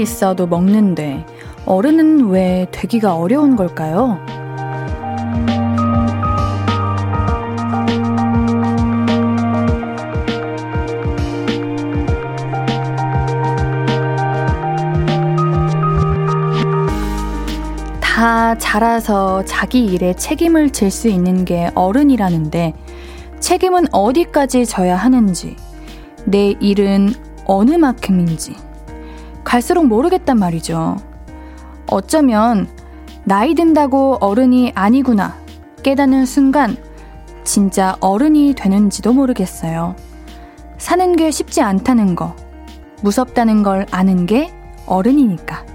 있어도 먹는데 어른은 왜 되기가 어려운 걸까요? 다 자라서 자기 일에 책임을 질 수 있는 게 어른이라는데 책임은 어디까지 져야 하는지 내 일은 어느 만큼인지 갈수록 모르겠단 말이죠. 어쩌면 나이 든다고 어른이 아니구나 깨닫는 순간 진짜 어른이 되는지도 모르겠어요. 사는 게 쉽지 않다는 거, 무섭다는 걸 아는 게 어른이니까.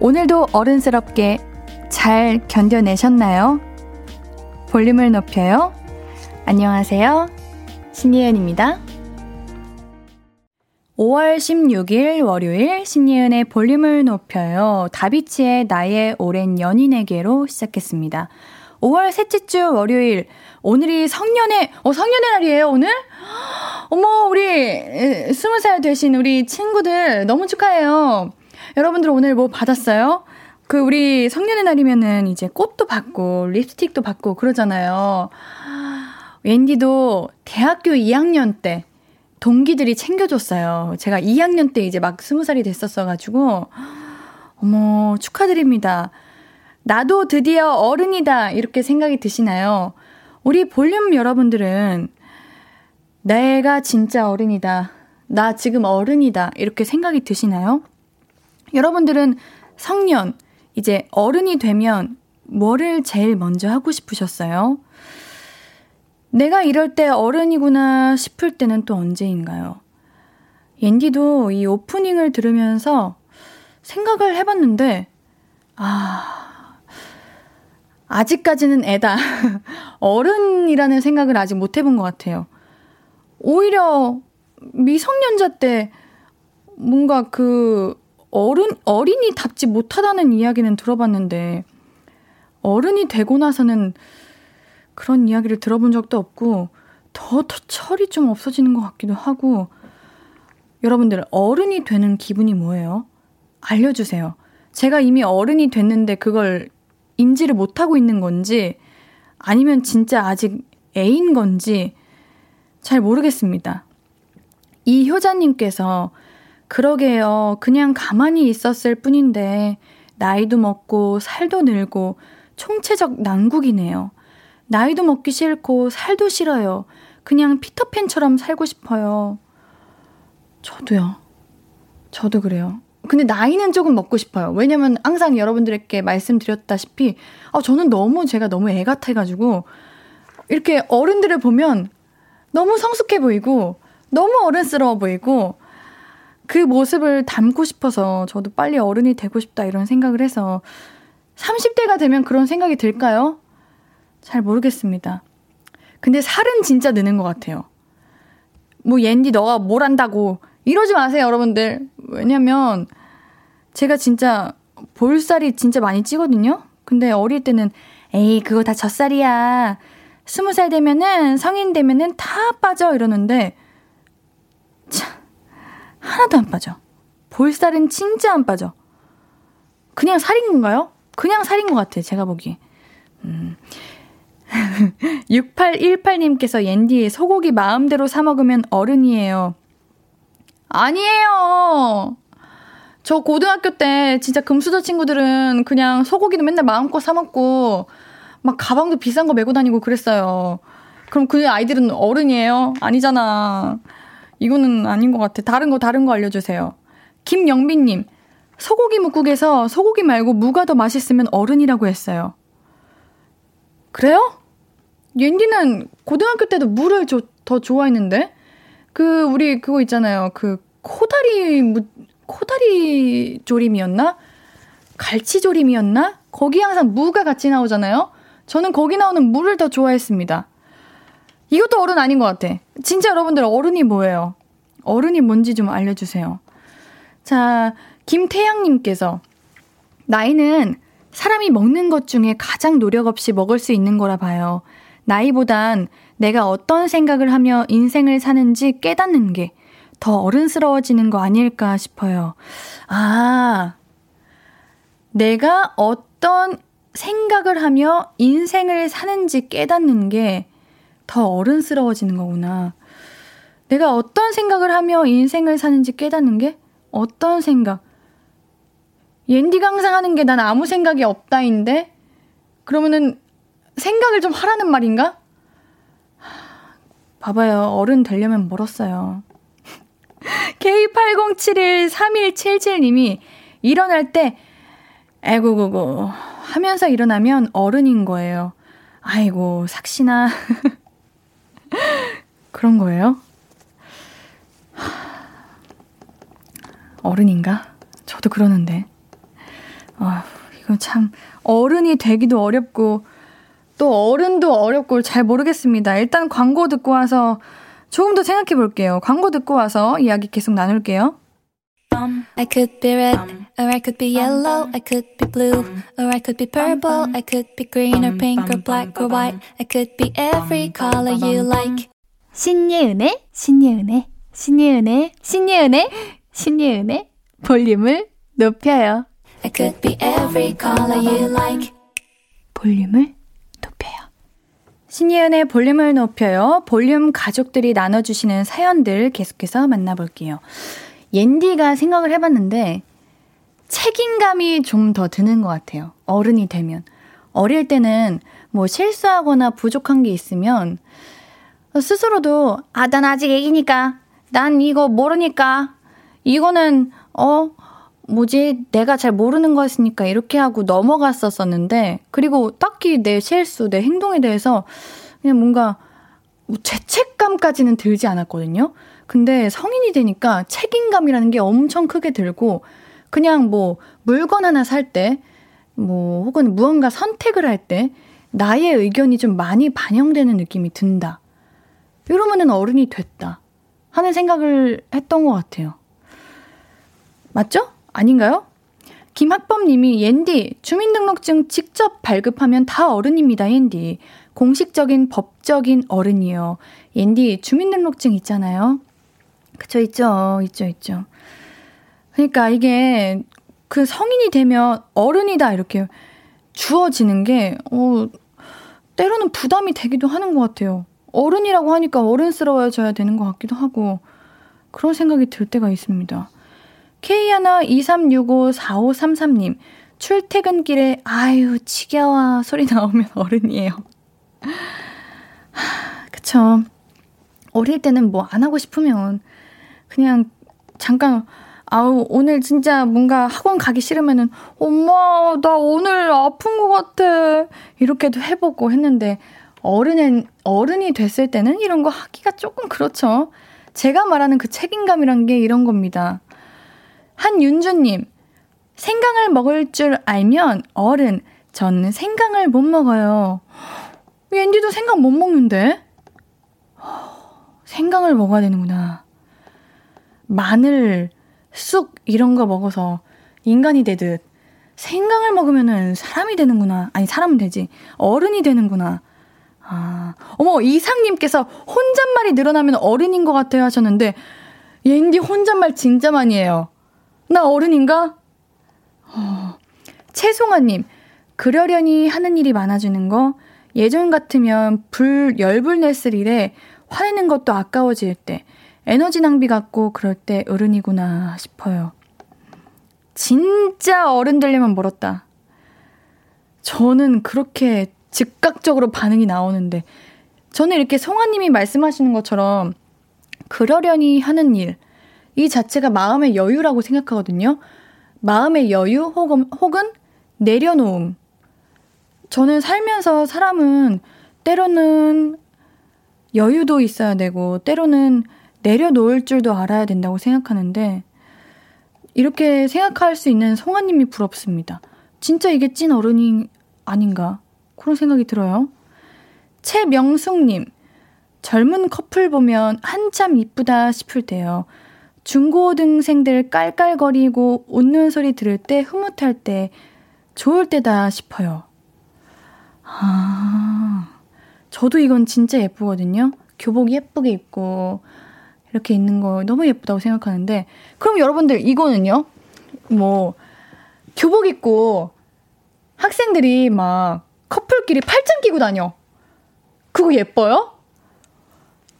오늘도 어른스럽게 잘 견뎌내셨나요? 볼륨을 높여요. 안녕하세요. 신예은입니다. 5월 16일 월요일 신예은의 볼륨을 높여요. 다비치의 나의 오랜 연인에게로 시작했습니다. 5월 셋째 주 월요일 오늘이 성년의 어 성년의 날이에요 오늘? 어머 우리 스무 살 되신 우리 친구들 너무 축하해요. 여러분들 오늘 뭐 받았어요? 그 우리 성년의 날이면은 이제 꽃도 받고 립스틱도 받고 그러잖아요. 웬디도 대학교 2학년 때 동기들이 챙겨줬어요. 제가 2학년 때 이제 막 20살이 됐었어가지고, 어머, 축하드립니다. 나도 드디어 어른이다. 이렇게 생각이 드시나요? 우리 볼륨 여러분들은 내가 진짜 어른이다. 나 지금 어른이다. 이렇게 생각이 드시나요? 여러분들은 성년, 이제 어른이 되면 뭐를 제일 먼저 하고 싶으셨어요? 내가 이럴 때 어른이구나 싶을 때는 또 언제인가요? 옌디도 이 오프닝을 들으면서 생각을 해봤는데, 아, 아직까지는 애다. 어른이라는 생각을 아직 못 해본 것 같아요. 오히려 미성년자 때 뭔가 그 어른, 어린이답지 못하다는 이야기는 들어봤는데, 어른이 되고 나서는 그런 이야기를 들어본 적도 없고, 더, 더 철이 좀 없어지는 것 같기도 하고, 여러분들, 어른이 되는 기분이 뭐예요? 알려주세요. 제가 이미 어른이 됐는데 그걸 인지를 못하고 있는 건지, 아니면 진짜 아직 애인 건지, 잘 모르겠습니다. 이 효자님께서 그러게요. 그냥 가만히 있었을 뿐인데, 나이도 먹고, 살도 늘고, 총체적 난국이네요. 나이도 먹기 싫고, 살도 싫어요. 그냥 피터팬처럼 살고 싶어요. 저도요. 저도 그래요. 근데 나이는 조금 먹고 싶어요. 왜냐면 항상 여러분들에게 말씀드렸다시피, 아, 저는 너무 제가 너무 애 같아가지고, 이렇게 어른들을 보면 너무 성숙해 보이고, 너무 어른스러워 보이고, 그 모습을 담고 싶어서 저도 빨리 어른이 되고 싶다 이런 생각을 해서 30대가 되면 그런 생각이 들까요? 잘 모르겠습니다. 근데 살은 진짜 느는 것 같아요. 뭐 옌디 너가 뭘 한다고 이러지 마세요 여러분들. 왜냐면 제가 진짜 볼살이 진짜 많이 찌거든요. 근데 어릴 때는 에이 그거 다 젖살이야. 스무 살 되면은 성인 되면은 다 빠져 이러는데 참 하나도 안 빠져. 볼살은 진짜 안 빠져. 그냥 살인 건가요? 그냥 살인 것 같아, 제가 보기에. 음. 6818님께서 옌디의 소고기 마음대로 사 먹으면 어른이에요. 아니에요! 저 고등학교 때 진짜 금수저 친구들은 그냥 소고기도 맨날 마음껏 사 먹고, 막 가방도 비싼 거 메고 다니고 그랬어요. 그럼 그 아이들은 어른이에요? 아니잖아. 이거는 아닌 것 같아. 다른 거, 다른 거 알려주세요. 김영빈님, 소고기 묵국에서 소고기 말고 무가 더 맛있으면 어른이라고 했어요. 그래요? 옌디는 고등학교 때도 무를 조, 더 좋아했는데? 그, 우리 그거 있잖아요. 그, 코다리, 무, 코다리 조림이었나? 갈치 조림이었나? 거기 항상 무가 같이 나오잖아요? 저는 거기 나오는 무를 더 좋아했습니다. 이것도 어른 아닌 것 같아. 진짜 여러분들 어른이 뭐예요? 어른이 뭔지 좀 알려주세요. 자, 김태양님께서 나이는 사람이 먹는 것 중에 가장 노력 없이 먹을 수 있는 거라 봐요. 나이보단 내가 어떤 생각을 하며 인생을 사는지 깨닫는 게 더 어른스러워지는 거 아닐까 싶어요. 아, 내가 어떤 생각을 하며 인생을 사는지 깨닫는 게 더 어른스러워지는 거구나. 내가 어떤 생각을 하며 인생을 사는지 깨닫는 게 어떤 생각? 옌디가 항상 하는 게 난 아무 생각이 없다인데? 그러면은 생각을 좀 하라는 말인가? 봐봐요. 어른 되려면 멀었어요. K80713177님이 일어날 때, 에구구구 하면서 일어나면 어른인 거예요. 아이고, 삭시나. 그런 거예요? 어른인가? 저도 그러는데. 아, 이거 참, 어른이 되기도 어렵고, 또 어른도 어렵고 잘 모르겠습니다. 일단 광고 듣고 와서 조금 더 생각해 볼게요. 광고 듣고 와서 이야기 계속 나눌게요. I could be red, or I could be yellow, I could be blue, or I could be purple, I could be green or pink or black or white, I could be every color you like. 신예은의, 신예은의, 신예은의, 신예은의, 신예은의 볼륨을 높여요. I could be every color you like. 볼륨을 높여요. 신예은의 볼륨을 높여요. 볼륨 가족들이 나눠주시는 사연들 계속해서 만나볼게요. 옌디가 생각을 해봤는데 책임감이 좀 더 드는 것 같아요. 어른이 되면. 어릴 때는 뭐 실수하거나 부족한 게 있으면 스스로도 아, 난 아직 애기니까. 난 이거 모르니까. 이거는, 어, 뭐지, 내가 잘 모르는 거였으니까 이렇게 하고 넘어갔었었는데, 그리고 딱히 내 실수, 내 행동에 대해서 그냥 뭔가 뭐 죄책감까지는 들지 않았거든요. 근데 성인이 되니까 책임감이라는 게 엄청 크게 들고, 그냥 뭐 물건 하나 살 때, 뭐 혹은 무언가 선택을 할 때, 나의 의견이 좀 많이 반영되는 느낌이 든다. 이러면은 어른이 됐다. 하는 생각을 했던 것 같아요. 맞죠? 아닌가요? 김학범님이 옌디 주민등록증 직접 발급하면 다 어른입니다. 옌디 공식적인 법적인 어른이요. 옌디 주민등록증 있잖아요. 그쵸 있죠 있죠 있죠. 그러니까 이게 그 성인이 되면 어른이다 이렇게 주어지는 게 어, 때로는 부담이 되기도 하는 것 같아요. 어른이라고 하니까 어른스러워져야 되는 것 같기도 하고 그런 생각이 들 때가 있습니다. K123654533님, 출퇴근길에, 아유, 지겨워. 소리 나오면 어른이에요. 그쵸. 어릴 때는 뭐 안 하고 싶으면, 그냥 잠깐, 아우, 오늘 진짜 뭔가 학원 가기 싫으면은, 엄마, 나 오늘 아픈 것 같아. 이렇게도 해보고 했는데, 어른은, 어른이 됐을 때는 이런 거 하기가 조금 그렇죠. 제가 말하는 그 책임감이란 게 이런 겁니다. 한윤주님, 생강을 먹을 줄 알면 어른, 저는 생강을 못 먹어요. 웬디도 생강 못 먹는데? 생강을 먹어야 되는구나. 마늘, 쑥, 이런 거 먹어서 인간이 되듯 생강을 먹으면은 사람이 되는구나. 아니, 사람은 되지. 어른이 되는구나. 아, 어머, 이상님께서 혼잣말이 늘어나면 어른인 것 같아요 하셨는데, 옌디 혼잣말 진짜 많이 해요. 나 어른인가? 어, 최송아님, 그러려니 하는 일이 많아지는 거, 예전 같으면 불, 열불 냈을 일에 화내는 것도 아까워질 때, 에너지 낭비 같고 그럴 때 어른이구나 싶어요. 진짜 어른 되려면 멀었다. 저는 그렇게 즉각적으로 반응이 나오는데, 저는 이렇게 성아님이 말씀하시는 것처럼, 그러려니 하는 일, 이 자체가 마음의 여유라고 생각하거든요. 마음의 여유 혹은, 혹은 내려놓음. 저는 살면서 사람은 때로는 여유도 있어야 되고, 때로는 내려놓을 줄도 알아야 된다고 생각하는데, 이렇게 생각할 수 있는 송아님이 부럽습니다. 진짜 이게 찐 어른이 아닌가. 그런 생각이 들어요. 최명숙님, 젊은 커플 보면 한참 이쁘다 싶을 때요. 중고등생들 깔깔거리고 웃는 소리 들을 때 흐뭇할 때 좋을 때다 싶어요. 아, 저도 이건 진짜 예쁘거든요. 교복 예쁘게 입고 이렇게 있는 거 너무 예쁘다고 생각하는데, 그럼 여러분들 이거는요? 뭐, 교복 입고 학생들이 막 커플끼리 팔짱 끼고 다녀. 그거 예뻐요?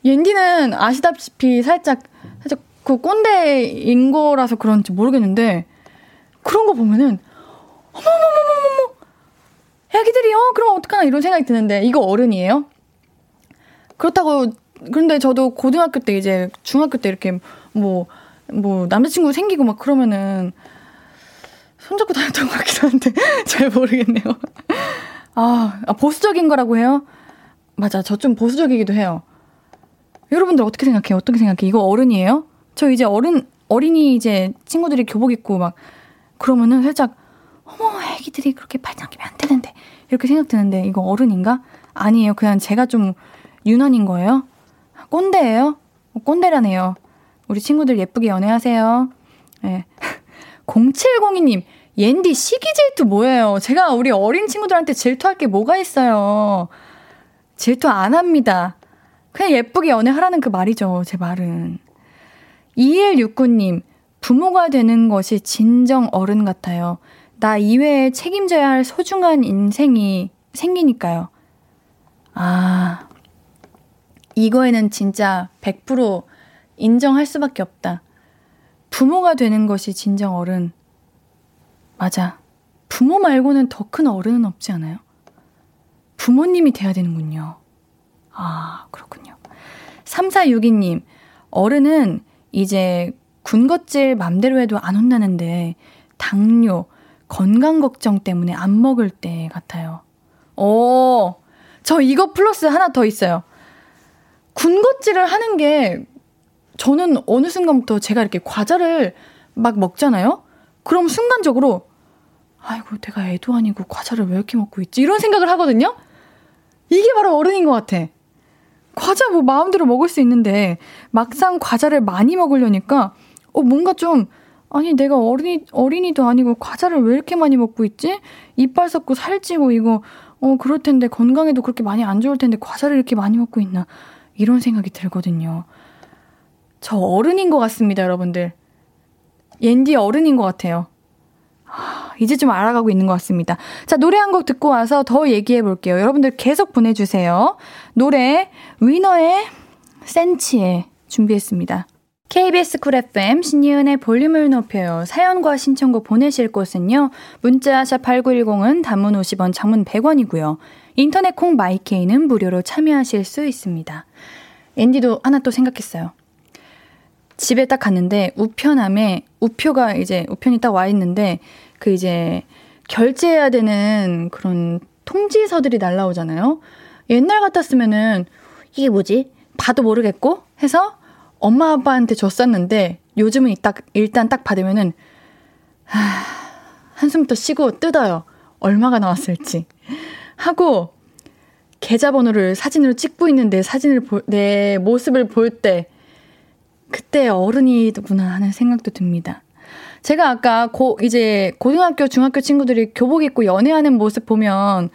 옌디는 아시다시피 살짝, 그 꼰대인 거라서 그런지 모르겠는데, 그런 거 보면은, 어머머머머머머! 애기들이, 어, 그럼 어떡하나 이런 생각이 드는데, 이거 어른이에요? 그렇다고, 그런데 저도 고등학교 때 이제, 중학교 때 이렇게 뭐, 뭐, 남자친구 생기고 막 그러면은, 손잡고 다녔던 것 같기도 한데, 잘 모르겠네요. 아, 아, 보수적인 거라고 해요? 맞아, 저 좀 보수적이기도 해요. 여러분들 어떻게 생각해요? 어떻게 생각해? 이거 어른이에요? 저 이제 어른, 어린이 이제 친구들이 교복 입고 막, 그러면은 살짝, 어머, 애기들이 그렇게 끼면 안 되는데. 이렇게 생각 드는데, 이거 어른인가? 아니에요. 그냥 제가 좀 유난인 거예요? 꼰대예요? 꼰대라네요. 우리 친구들 예쁘게 연애하세요. 예. 네. 0702님, 옌디 시기 질투 뭐예요? 제가 우리 어린 친구들한테 질투할 게 뭐가 있어요? 질투 안 합니다. 그냥 예쁘게 연애하라는 그 말이죠. 제 말은. 2169님, 부모가 되는 것이 진정 어른 같아요. 나 이외에 책임져야 할 소중한 인생이 생기니까요. 아, 이거에는 진짜 100% 인정할 수밖에 없다. 부모가 되는 것이 진정 어른. 맞아. 부모 말고는 더 큰 어른은 없지 않아요? 부모님이 돼야 되는군요. 아, 그렇군요. 3462님, 어른은 이제 군것질 맘대로 해도 안 혼나는데, 당뇨, 건강 걱정 때문에 안 먹을 때 같아요. 오, 저 이거 플러스 하나 더 있어요. 군것질을 하는 게 저는 어느 순간부터 제가 이렇게 과자를 막 먹잖아요? 그럼 순간적으로, 아이고, 내가 애도 아니고 과자를 왜 이렇게 먹고 있지? 이런 생각을 하거든요? 이게 바로 어른인 것 같아. 과자 뭐 마음대로 먹을 수 있는데, 막상 과자를 많이 먹으려니까, 어, 뭔가 좀, 아니, 내가 어린이, 어린이도 아니고 과자를 왜 이렇게 많이 먹고 있지? 이빨 썩고 살찌고 이거, 어, 그럴 텐데 건강에도 그렇게 많이 안 좋을 텐데 과자를 이렇게 많이 먹고 있나. 이런 생각이 들거든요. 저 어른인 것 같습니다, 여러분들. 옌디 어른인 것 같아요. 이제 좀 알아가고 있는 것 같습니다. 자, 노래 한 곡 듣고 와서 더 얘기해 볼게요. 여러분들 계속 보내주세요. 노래, 위너의 센치해 준비했습니다. KBS 쿨 FM 신예은의 볼륨을 높여요. 사연과 신청곡 보내실 곳은요. 문자 샵 8910은 단문 50원, 장문 100원이고요. 인터넷 콩 마이케이는 무료로 참여하실 수 있습니다. 앤디도 하나 또 생각했어요. 집에 딱 갔는데 우편함에 우표가 이제 우편이 딱 와 있는데 그 이제 결제해야 되는 그런 통지서들이 날라오잖아요. 옛날 같았으면은 이게 뭐지? 봐도 모르겠고 해서 엄마 아빠한테 줬었는데 요즘은 딱 일단 딱 받으면은 하, 한숨부터 쉬고 뜯어요. 얼마가 나왔을지 하고 계좌번호를 사진으로 찍고 있는데 사진을 볼, 내 모습을 볼 때 그때 어른이구나 하는 생각도 듭니다. 제가 아까 고 이제 고등학교 중학교 친구들이 교복 입고 연애하는 모습 보면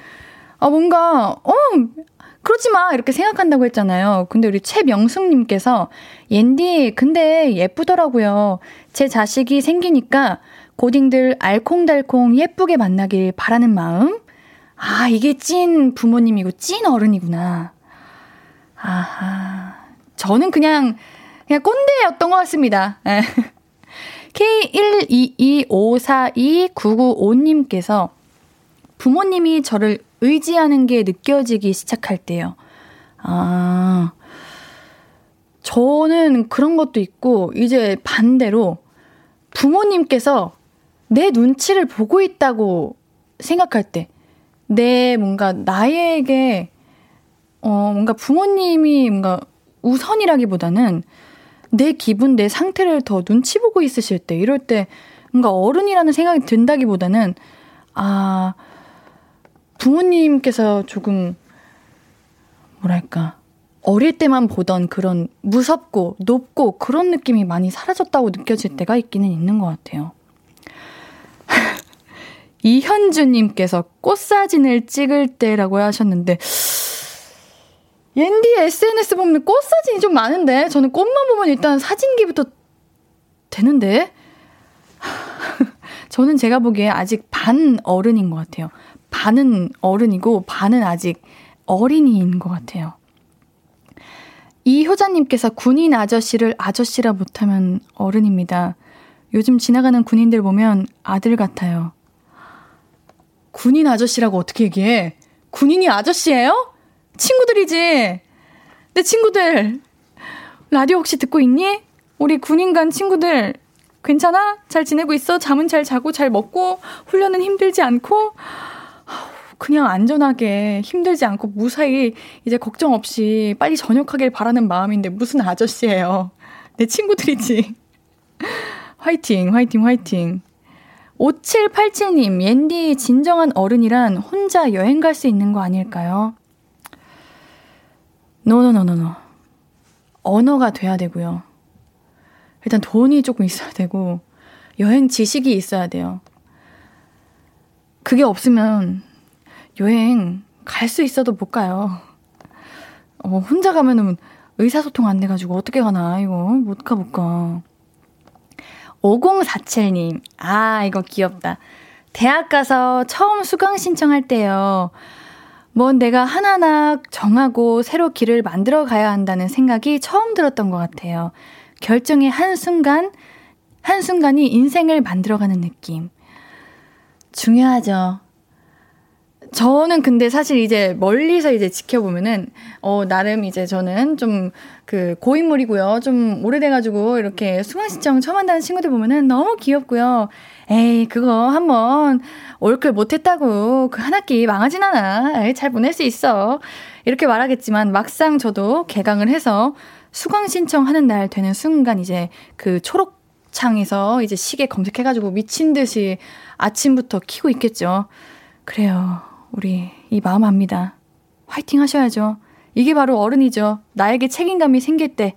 아 뭔가 어 그러지 마 이렇게 생각한다고 했잖아요. 근데 우리 최명숙님께서 옌디 근데 예쁘더라고요. 제 자식이 생기니까 고딩들 알콩달콩 예쁘게 만나길 바라는 마음. 아 이게 찐 부모님이고 찐 어른이구나. 아하 저는 그냥 그냥 꼰대였던 것 같습니다. K122542995님께서 부모님이 저를 의지하는 게 느껴지기 시작할 때요. 아, 저는 그런 것도 있고, 이제 반대로 부모님께서 내 눈치를 보고 있다고 생각할 때, 내 뭔가 나에게, 어, 뭔가 부모님이 뭔가 우선이라기보다는 내 기분, 내 상태를 더 눈치 보고 있으실 때, 이럴 때 뭔가 어른이라는 생각이 든다기보다는, 아, 부모님께서 조금, 뭐랄까, 어릴 때만 보던 그런 무섭고 높고 그런 느낌이 많이 사라졌다고 느껴질 때가 있기는 있는 것 같아요. 이현주님께서 꽃사진을 찍을 때라고 하셨는데, 옌디 SNS 보면 꽃 사진이 좀 많은데 저는 꽃만 보면 일단 사진기부터 되는데 저는 제가 보기에 아직 반 어른인 것 같아요. 반은 어른이고 반은 아직 어린이인 것 같아요. 이 효자님께서 군인 아저씨를 아저씨라 못하면 어른입니다. 요즘 지나가는 군인들 보면 아들 같아요. 군인 아저씨라고 어떻게 얘기해? 군인이 아저씨예요? 친구들이지. 내 친구들 라디오 혹시 듣고 있니? 우리 군인간 친구들 괜찮아? 잘 지내고 있어? 잠은 잘 자고 잘 먹고 훈련은 힘들지 않고 그냥 안전하게 힘들지 않고 무사히 이제 걱정 없이 빨리 전역하길 바라는 마음인데 무슨 아저씨예요. 내 친구들이지. 화이팅, 화이팅, 화이팅. 5787님, 옌디 진정한 어른이란 혼자 여행 갈 수 있는 거 아닐까요? 노노노노노. 언어가 돼야 되고요. 일단 돈이 조금 있어야 되고, 여행 지식이 있어야 돼요. 그게 없으면 여행 갈 수 있어도 못 가요. 어, 혼자 가면은 의사소통 안 돼가지고 어떻게 가나, 이거. 못 가, 못 가. 5047님. 아, 이거 귀엽다. 대학 가서 처음 수강 신청할 때요. 뭐 내가 하나하나 정하고 새로 길을 만들어 가야 한다는 생각이 처음 들었던 것 같아요. 결정의 한순간, 한순간이 인생을 만들어가는 느낌. 중요하죠. 저는 근데 사실 이제 멀리서 이제 지켜보면은, 어, 나름 이제 저는 좀 그 고인물이고요. 좀 오래돼가지고 이렇게 수강신청 처음 한다는 친구들 보면은 너무 귀엽고요. 에이, 그거 한번 올클 못했다고 그 한 학기 망하진 않아. 에이, 잘 보낼 수 있어. 이렇게 말하겠지만 막상 저도 개강을 해서 수강 신청하는 날 되는 순간 이제 그 초록 창에서 이제 시계 검색해가지고 미친 듯이 아침부터 키고 있겠죠. 그래요. 우리 이 마음 압니다. 화이팅 하셔야죠. 이게 바로 어른이죠. 나에게 책임감이 생길 때.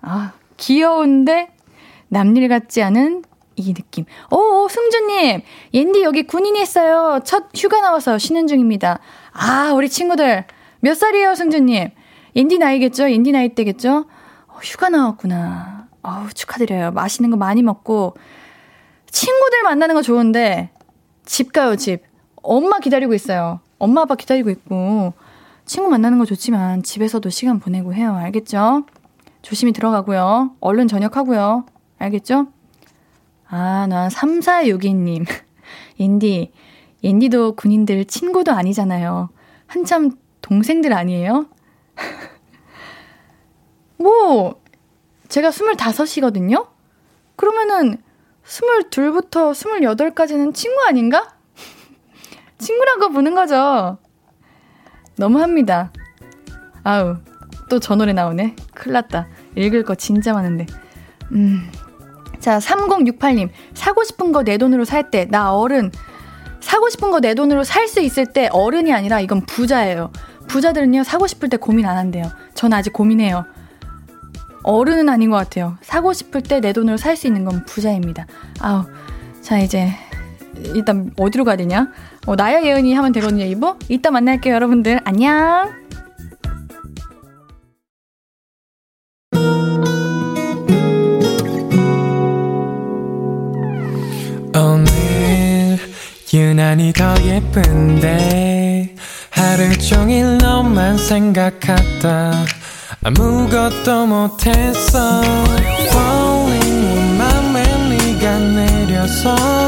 아, 귀여운데 남일 같지 않은 이 느낌. 오, 승주님. 옌디 여기 군인이 있어요. 첫 휴가 나와서 쉬는 중입니다. 아, 우리 친구들. 몇 살이에요, 승주님? 옌디 나이겠죠? 옌디 나이 때겠죠? 어, 휴가 나왔구나. 어우, 축하드려요. 맛있는 거 많이 먹고. 친구들 만나는 거 좋은데, 집 가요, 집. 엄마 기다리고 있어요. 엄마 아빠 기다리고 있고 친구 만나는 거 좋지만 집에서도 시간 보내고 해요. 알겠죠? 조심히 들어가고요. 얼른 저녁하고요. 알겠죠? 아, 나 3462님. 옌디, 옌디도 군인들 친구도 아니잖아요. 한참 동생들 아니에요? 뭐, 제가 25이거든요? 그러면은 22부터 28까지는 친구 아닌가? 친구라고 보는 거죠. 너무합니다. 아우, 또 저 노래 나오네. 큰일 났다. 읽을 거 진짜 많은데. 음. 자, 3068님. 사고 싶은 거 내 돈으로 살 때, 나 어른. 사고 싶은 거 내 돈으로 살 수 있을 때 어른이 아니라 이건 부자예요. 부자들은요, 사고 싶을 때 고민 안 한대요. 전 아직 고민해요. 어른은 아닌 것 같아요. 사고 싶을 때 내 돈으로 살 수 있는 건 부자입니다. 아우. 자, 이제 일단 어디로 가야 되냐? 어, 나야 예은이 하면 되거든요, 이보. 이따 만날게요, 여러분들. 안녕. 유난히 더 예쁜데 하루 종일 너만 생각하다 아무것도 못했어 Falling 맘에 네가 내려서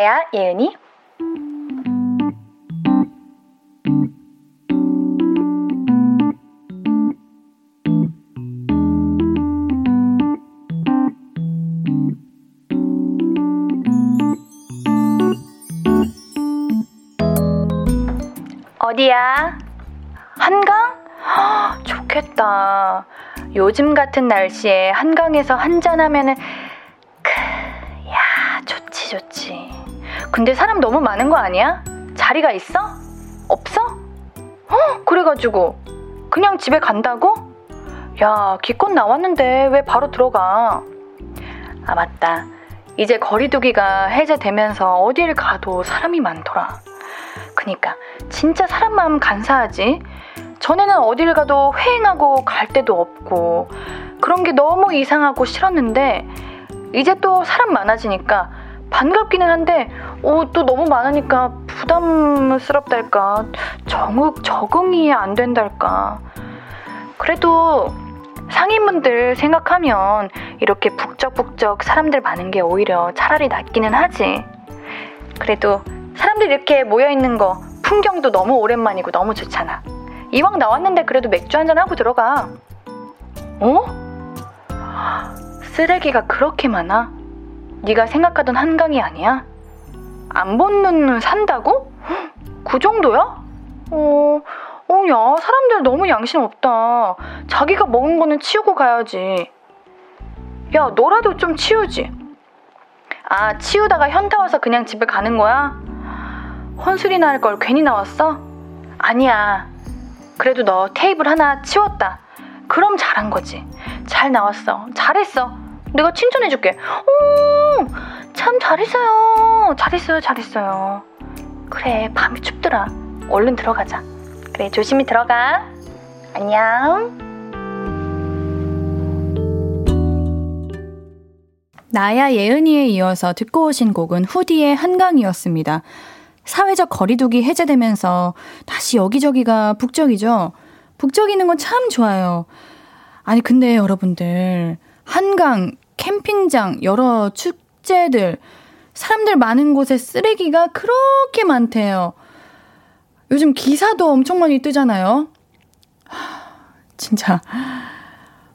다야 예은이 어디야? 한강? 허, 좋겠다. 요즘 같은 날씨에 한강에서 한잔하면은 크, 야 좋지 좋지. 근데 사람 너무 많은 거 아니야? 자리가 있어? 없어? 어, 그래가지고. 그냥 집에 간다고? 야, 기껏 나왔는데 왜 바로 들어가? 아, 맞다. 이제 거리두기가 해제되면서 어딜 가도 사람이 많더라. 그니까, 진짜 사람 마음 간사하지? 전에는 어딜 가도 회행하고 갈 데도 없고, 그런 게 너무 이상하고 싫었는데, 이제 또 사람 많아지니까 반갑기는 한데, 오, 또 너무 많으니까 부담스럽달까, 적응, 적응이 안 된달까. 그래도 상인분들 생각하면 이렇게 북적북적 사람들 많은 게 오히려 차라리 낫기는 하지. 그래도 사람들 이렇게 모여있는 거 풍경도 너무 오랜만이고 너무 좋잖아. 이왕 나왔는데 그래도 맥주 한잔 하고 들어가. 어? 쓰레기가 그렇게 많아? 네가 생각하던 한강이 아니야? 안본 눈은 산다고? 그 정도야? 어, 어, 야, 사람들 너무 양심 없다. 자기가 먹은 거는 치우고 가야지. 야, 너라도 좀 치우지. 아, 치우다가 현타 와서 그냥 집에 가는 거야? 혼술이나 할 걸 괜히 나왔어? 아니야. 그래도 너 테이블 하나 치웠다. 그럼 잘한 거지. 잘 나왔어. 잘했어. 내가 칭찬해줄게. 오, 참 잘했어요. 잘했어요, 잘했어요. 그래, 밤이 춥더라. 얼른 들어가자. 그래, 조심히 들어가. 안녕. 나야 예은이에 이어서 듣고 오신 곡은 후디의 한강이었습니다. 사회적 거리두기 해제되면서 다시 여기저기가 북적이죠. 북적이는 건 참 좋아요. 아니, 근데 여러분들, 한강, 캠핑장, 여러 축제들, 사람들 많은 곳에 쓰레기가 그렇게 많대요. 요즘 기사도 엄청 많이 뜨잖아요. 진짜,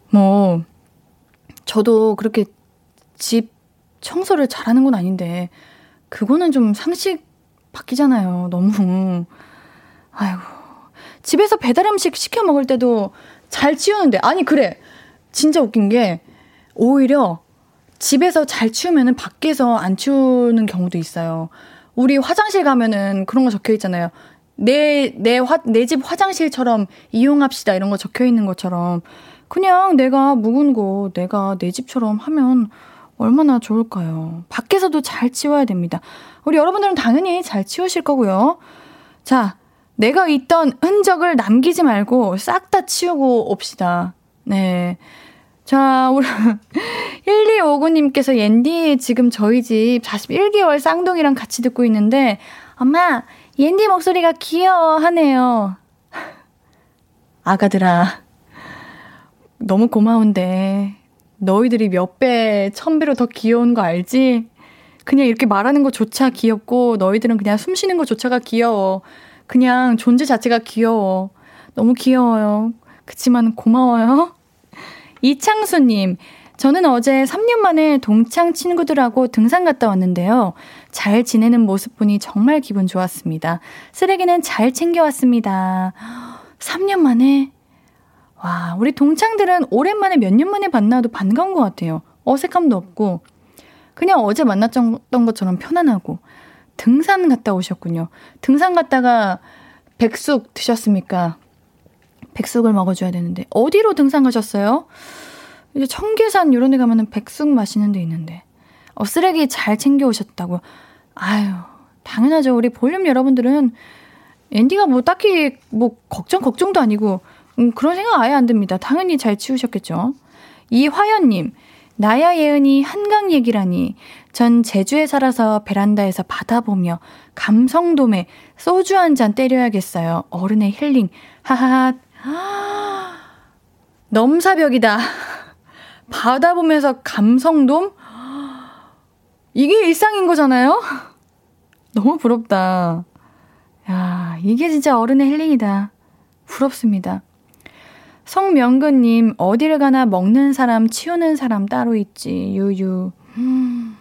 뭐, 저도 그렇게 집 청소를 잘하는 건 아닌데, 그거는 좀 상식 바뀌잖아요. 너무. 아이고. 집에서 배달 음식 시켜 먹을 때도 잘 치우는데, 아니, 그래. 진짜 웃긴 게, 오히려 집에서 잘 치우면은 밖에서 안 치우는 경우도 있어요. 우리 화장실 가면은 그런 거 적혀 있잖아요. 내, 내 화, 내 집 화장실처럼 이용합시다. 이런 거 적혀 있는 것처럼. 그냥 내가 묵은 거, 내가 내 집처럼 하면 얼마나 좋을까요? 밖에서도 잘 치워야 됩니다. 우리 여러분들은 당연히 잘 치우실 거고요. 자, 내가 있던 흔적을 남기지 말고 싹 다 치우고 옵시다. 네. 자, 우리 1259님께서 옌디 지금 저희 집 41개월 쌍둥이랑 같이 듣고 있는데 엄마, 옌디 목소리가 귀여워 하네요. 아가들아. 너무 고마운데 너희들이 몇 배, 천 배로 더 귀여운 거 알지? 그냥 이렇게 말하는 것조차 귀엽고 너희들은 그냥 숨 쉬는 것조차가 귀여워. 그냥 존재 자체가 귀여워. 너무 귀여워요. 그치만 고마워요. 이창수님, 저는 어제 3년 만에 동창 친구들하고 등산 갔다 왔는데요. 잘 지내는 모습 보니 정말 기분 좋았습니다. 쓰레기는 잘 챙겨왔습니다. 3년 만에 와, 우리 동창들은 오랜만에 몇 년 만에 만나도 반가운 것 같아요. 어색함도 없고, 그냥 어제 만났던 것처럼 편안하고, 등산 갔다 오셨군요. 등산 갔다가 백숙 드셨습니까? 백숙을 먹어줘야 되는데. 어디로 등산 가셨어요? 이제 청계산 이런 데 가면은 백숙 마시는 데 있는데. 어, 쓰레기 잘 챙겨오셨다고. 아유, 당연하죠. 우리 볼륨 여러분들은 앤디가 뭐 딱히 뭐 걱정, 걱정도 아니고 음, 그런 생각 아예 안 듭니다. 당연히 잘 치우셨겠죠. 이화연님, 나야 예은이 한강 얘기라니. 전 제주에 살아서 베란다에서 바다 보며 감성돔에 소주 한 잔 때려야겠어요. 어른의 힐링. 하하하. 넘사벽이다. 바다 보면서 감성돔? 이게 일상인 거잖아요? 너무 부럽다. 야, 이게 진짜 어른의 힐링이다. 부럽습니다. 성명근님, 어딜 가나 먹는 사람, 치우는 사람 따로 있지. 유유. 음,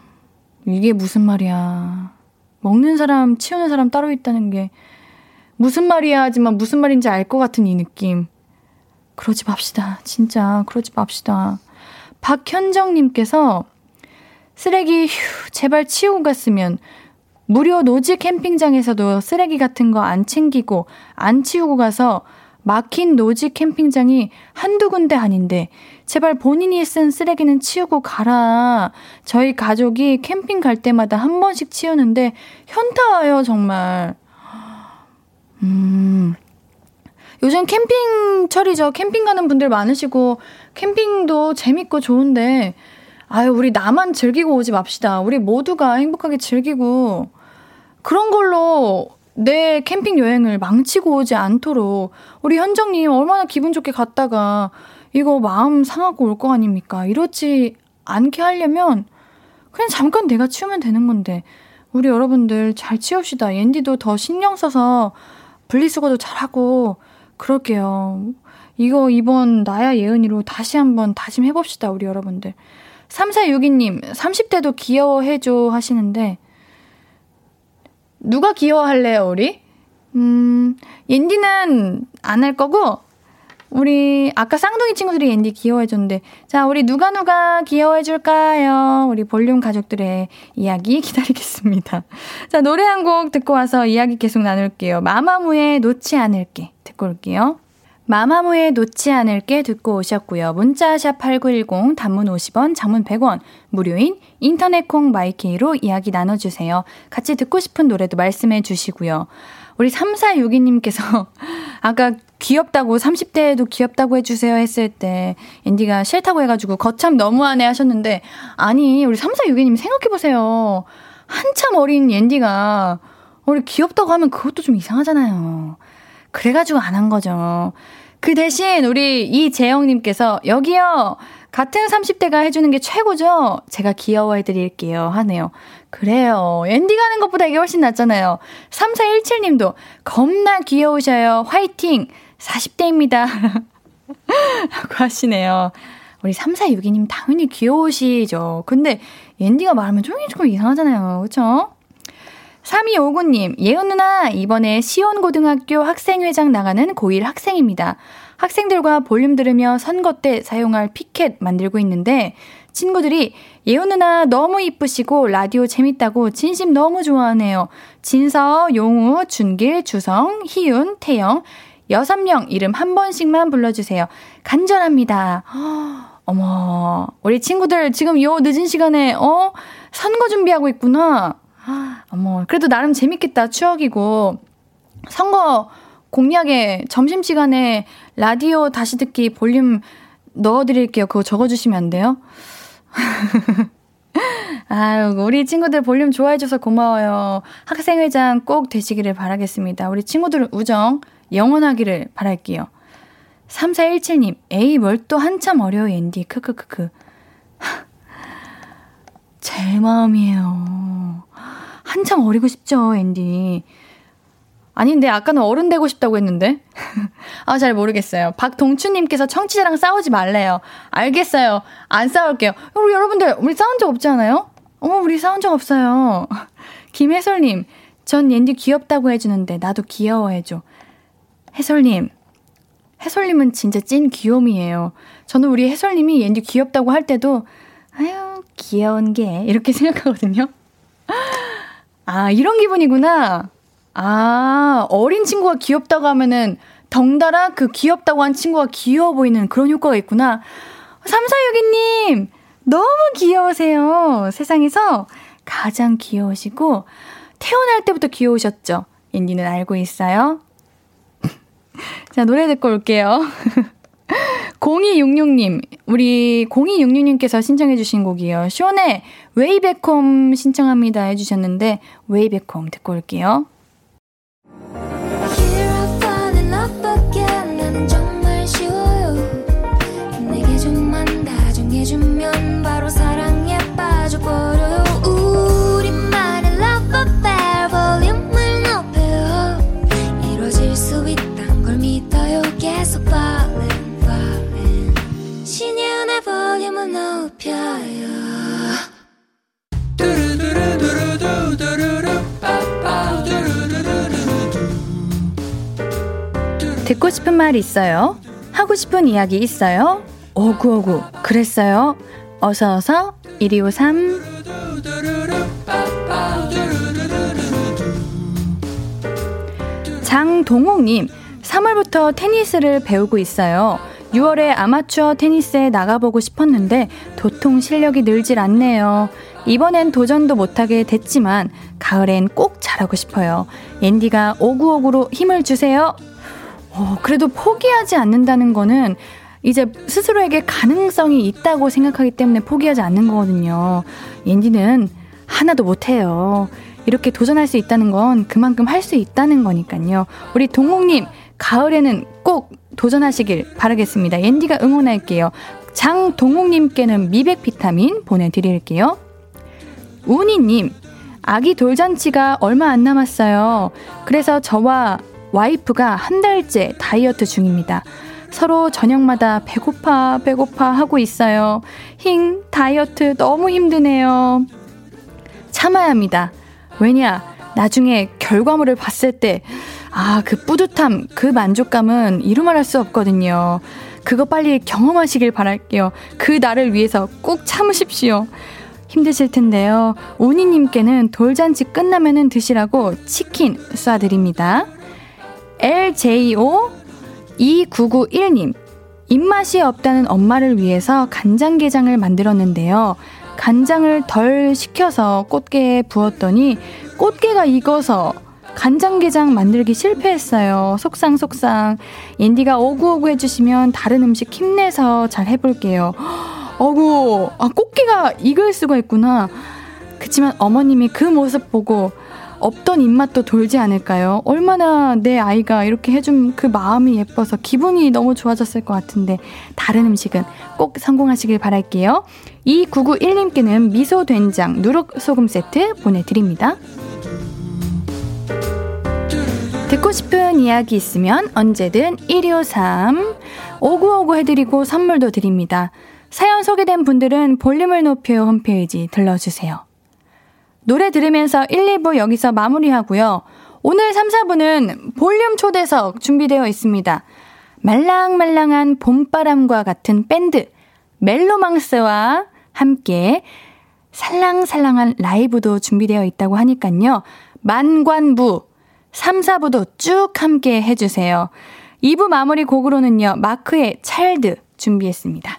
이게 무슨 말이야. 먹는 사람, 치우는 사람 따로 있다는 게 무슨 말이야 하지만 무슨 말인지 알 것 같은 이 느낌. 그러지 맙시다. 진짜 그러지 맙시다. 박현정님께서 쓰레기 휴 제발 치우고 갔으면 무료 노지 캠핑장에서도 쓰레기 같은 거 안 챙기고 안 치우고 가서 막힌 노지 캠핑장이 한두 군데 아닌데 제발 본인이 쓴 쓰레기는 치우고 가라. 저희 가족이 캠핑 갈 때마다 한 번씩 치우는데 현타 와요, 정말. 음. 요즘 캠핑철이죠. 캠핑 가는 분들 많으시고 캠핑도 재밌고 좋은데 아유, 우리 나만 즐기고 오지 맙시다. 우리 모두가 행복하게 즐기고 그런 걸로 내 캠핑 여행을 망치고 오지 않도록 우리 현정님 얼마나 기분 좋게 갔다가 이거 마음 상하고 올 거 아닙니까? 이렇지 않게 하려면 그냥 잠깐 내가 치우면 되는 건데 우리 여러분들 잘 치웁시다. 옌디도 더 신경 써서 분리수거도 잘하고 그럴게요. 이거 이번 나야 예은이로 다시 한번 다짐해봅시다, 우리 여러분들. 3462님, 30대도 귀여워해줘 하시는데, 누가 귀여워할래요, 우리? 음, 옌디는 안 할 거고, 우리 아까 쌍둥이 친구들이 옌디 귀여워해줬는데, 자, 우리 누가 누가 귀여워해줄까요? 우리 볼륨 가족들의 이야기 기다리겠습니다. 자, 노래 한 곡 듣고 와서 이야기 계속 나눌게요. 마마무의 놓지 않을게 듣고 올게요. 마마무의 놓지 않을게 듣고 오셨고요. 문자샵 8910 단문 50원, 장문 100원, 무료인 인터넷 콩 마이케이로 이야기 나눠주세요. 같이 듣고 싶은 노래도 말씀해 주시고요. 우리 3462님께서 아까 귀엽다고 30대에도 귀엽다고 해주세요 했을 때 앤디가 싫다고 해가지고 거참 너무하네 하셨는데 아니 우리 3462님 생각해보세요. 한참 어린 앤디가 우리 귀엽다고 하면 그것도 좀 이상하잖아요. 그래가지고 안 한 거죠. 그 대신 우리 이재영님께서 여기요. 같은 30대가 해주는 게 최고죠? 제가 귀여워해드릴게요. 하네요. 그래요. 앤디 가는 것보다 이게 훨씬 낫잖아요. 3417님도 겁나 귀여우셔요. 화이팅! 40대입니다. 라고 하시네요. 우리 3462님 당연히 귀여우시죠. 근데 앤디가 말하면 좀, 조금 이상하잖아요. 그쵸? 3259님, 예은 누나, 이번에 시온고등학교 학생회장 나가는 고1 학생입니다. 학생들과 볼륨 들으며 선거 때 사용할 피켓 만들고 있는데, 친구들이 예은 누나 너무 이쁘시고 라디오 재밌다고 진심 너무 좋아하네요. 진서, 용우, 준길, 주성, 희윤, 태영, 명 이름 한 번씩만 불러주세요. 간절합니다. 어머, 우리 친구들 지금 요 늦은 시간에, 어? 선거 준비하고 있구나. 어머, 그래도 나름 재밌겠다. 추억이고. 선거 공약에 점심시간에 라디오 다시 듣기 볼륨 넣어드릴게요. 그거 적어주시면 안 돼요? 아유, 우리 친구들 볼륨 좋아해줘서 고마워요. 학생회장 꼭 되시기를 바라겠습니다. 우리 친구들 우정 영원하기를 바랄게요. 3417님, 에이, 뭘또 한참 어려요, 옌디. 크크크크. 제 마음이에요. 한참 어리고 싶죠, 옌디. 아닌데, 아까는 어른 되고 싶다고 했는데. 아, 잘 모르겠어요. 박동추님께서 청취자랑 싸우지 말래요. 알겠어요. 안 싸울게요. 우리 여러분들, 우리 싸운 적 없잖아요? 어머, 우리 싸운 적 없어요. 김혜솔님, 전 옌디 귀엽다고 해주는데, 나도 귀여워해줘. 해솔님, 해솔님은 진짜 찐 귀요미예요. 저는 우리 해솔님이 옌디 귀엽다고 할 때도, 아유, 귀여운 게, 이렇게 생각하거든요. 아, 이런 기분이구나. 아, 어린 친구가 귀엽다고 하면은 덩달아 그 귀엽다고 한 친구가 귀여워 보이는 그런 효과가 있구나. 3462님, 너무 귀여우세요. 세상에서 가장 귀여우시고, 태어날 때부터 귀여우셨죠? 인디는 알고 있어요? 자, 노래 듣고 올게요. 0266님, 우리 0266님께서 신청해주신 곡이요. 쇼네 웨이백홈 신청합니다 해주셨는데, 웨이백홈 듣고 올게요. 듣고 싶은 말 있어요? 하고 싶은 이야기 있어요? 오구오구 그랬어요? 어서어서 1253 장동옥님 3월부터 테니스를 배우고 있어요. 6월에 아마추어 테니스에 나가보고 싶었는데 도통 실력이 늘질 않네요. 이번엔 도전도 못하게 됐지만 가을엔 꼭 잘하고 싶어요. 앤디가 오구오구로 힘을 주세요. 어, 그래도 포기하지 않는다는 거는 이제 스스로에게 가능성이 있다고 생각하기 때문에 포기하지 않는 거거든요. 앤디는 하나도 못해요. 이렇게 도전할 수 있다는 건 그만큼 할 수 있다는 거니까요. 우리 동욱님, 가을에는 꼭 도전하시길 바라겠습니다. 앤디가 응원할게요. 장동욱님께는 미백 비타민 보내드릴게요. 우니님, 아기 돌잔치가 얼마 안 남았어요. 그래서 저와 와이프가 한 달째 다이어트 중입니다. 서로 저녁마다 배고파, 배고파 하고 있어요. 힝, 다이어트 너무 힘드네요. 참아야 합니다. 왜냐, 나중에 결과물을 봤을 때, 아, 그 뿌듯함, 그 만족감은 이루말할 수 없거든요. 그거 빨리 경험하시길 바랄게요. 그 날을 위해서 꼭 참으십시오. 힘드실 텐데요. 오니님께는 돌잔치 끝나면은 드시라고 치킨 쏴드립니다. LJO 2991님. 입맛이 없다는 엄마를 위해서 간장게장을 만들었는데요. 간장을 덜 식혀서 꽃게에 부었더니 꽃게가 익어서 간장게장 만들기 실패했어요. 속상 속상. 인디가 오구오구 해주시면 다른 음식 힘내서 잘 해볼게요. 어구, 아, 꽃게가 익을 수가 있구나. 그치만 어머님이 그 모습 보고 없던 입맛도 돌지 않을까요? 얼마나 내 아이가 이렇게 해준 그 마음이 예뻐서 기분이 너무 좋아졌을 것 같은데 다른 음식은 꼭 성공하시길 바랄게요. 2991님께는 미소 된장 누룩 소금 세트 보내드립니다. 듣고 싶은 이야기 있으면 언제든 1253 5959 해드리고 선물도 드립니다. 사연 소개된 분들은 볼륨을 높여 홈페이지 들러주세요. 노래 들으면서 1, 2부 여기서 마무리하고요. 오늘 3, 4부는 볼륨 초대석 준비되어 있습니다. 말랑말랑한 봄바람과 같은 밴드 멜로망스와 함께 살랑살랑한 라이브도 준비되어 있다고 하니깐요. 만관부 3, 4부도 쭉 함께 해주세요. 2부 마무리 곡으로는요. 마크의 찰드 준비했습니다.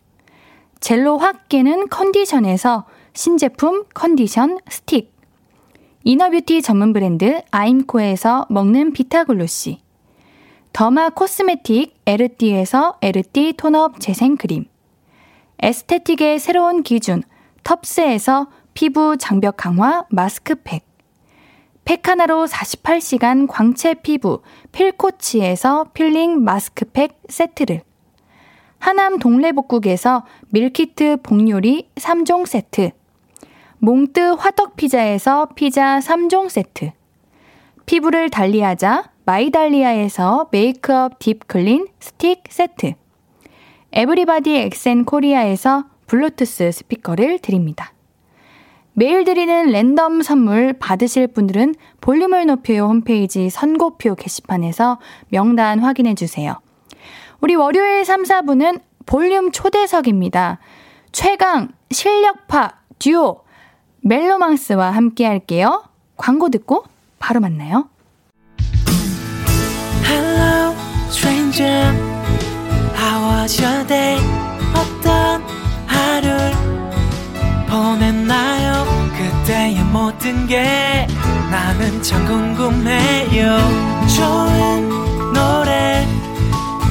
젤로 확 깨는 컨디션에서 신제품 컨디션 스틱. inner beauty 전문 브랜드 아임코에서 먹는 비타글로시. derma cosmetic 에르띠에서 에르띠 tone up 재생크림. aesthetic의 새로운 기준 텁스에서 피부 장벽 강화 마스크팩. 팩 하나로 48시간 광채 피부 필코치에서 필링 마스크팩 세트를 하남 동래복국에서 밀키트 복요리 3종 세트 몽뜨 화덕피자에서 피자 3종 세트 피부를 달리하자 마이달리아에서 메이크업 deep clean 스틱 세트 에브리바디 엑센 코리아에서 블루투스 스피커를 드립니다. 매일 드리는 랜덤 선물 받으실 분들은 볼륨을 높여요 홈페이지 선곡표 게시판에서 명단 확인해 주세요. 우리 월요일 3, 4분은 볼륨 초대석입니다. 최강, 실력파, 듀오, 멜로망스와 함께 할게요. 광고 듣고 바로 만나요. Hello, stranger. How was your day? 어떤 하루를 보냈나요? 그때의 모든 게 나는 참 궁금해요. 좋은 노래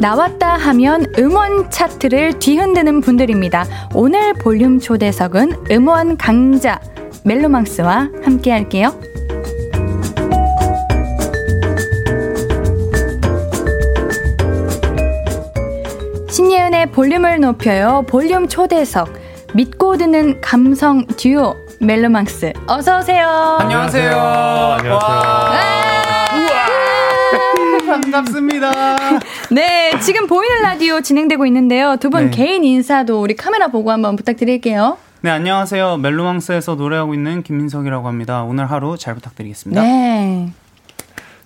나왔다 하면 음원 차트를 뒤흔드는 분들입니다. 오늘 볼륨 초대석은 음원 강자 멜로망스와 함께 할게요. 신예은의 볼륨을 높여요. 볼륨 초대석. 믿고 듣는 감성 듀오 멜로망스. 어서 오세요. 안녕하세요. 안녕하세요. 반갑습니다. 네, 지금 보이는 라디오 진행되고 있는데요. 두분 네. 개인 인사도 우리 카메라 보고 한번 부탁드릴게요. 네, 안녕하세요. 멜로망스에서 노래하고 있는 김민석이라고 합니다. 오늘 하루 잘 부탁드리겠습니다. 네.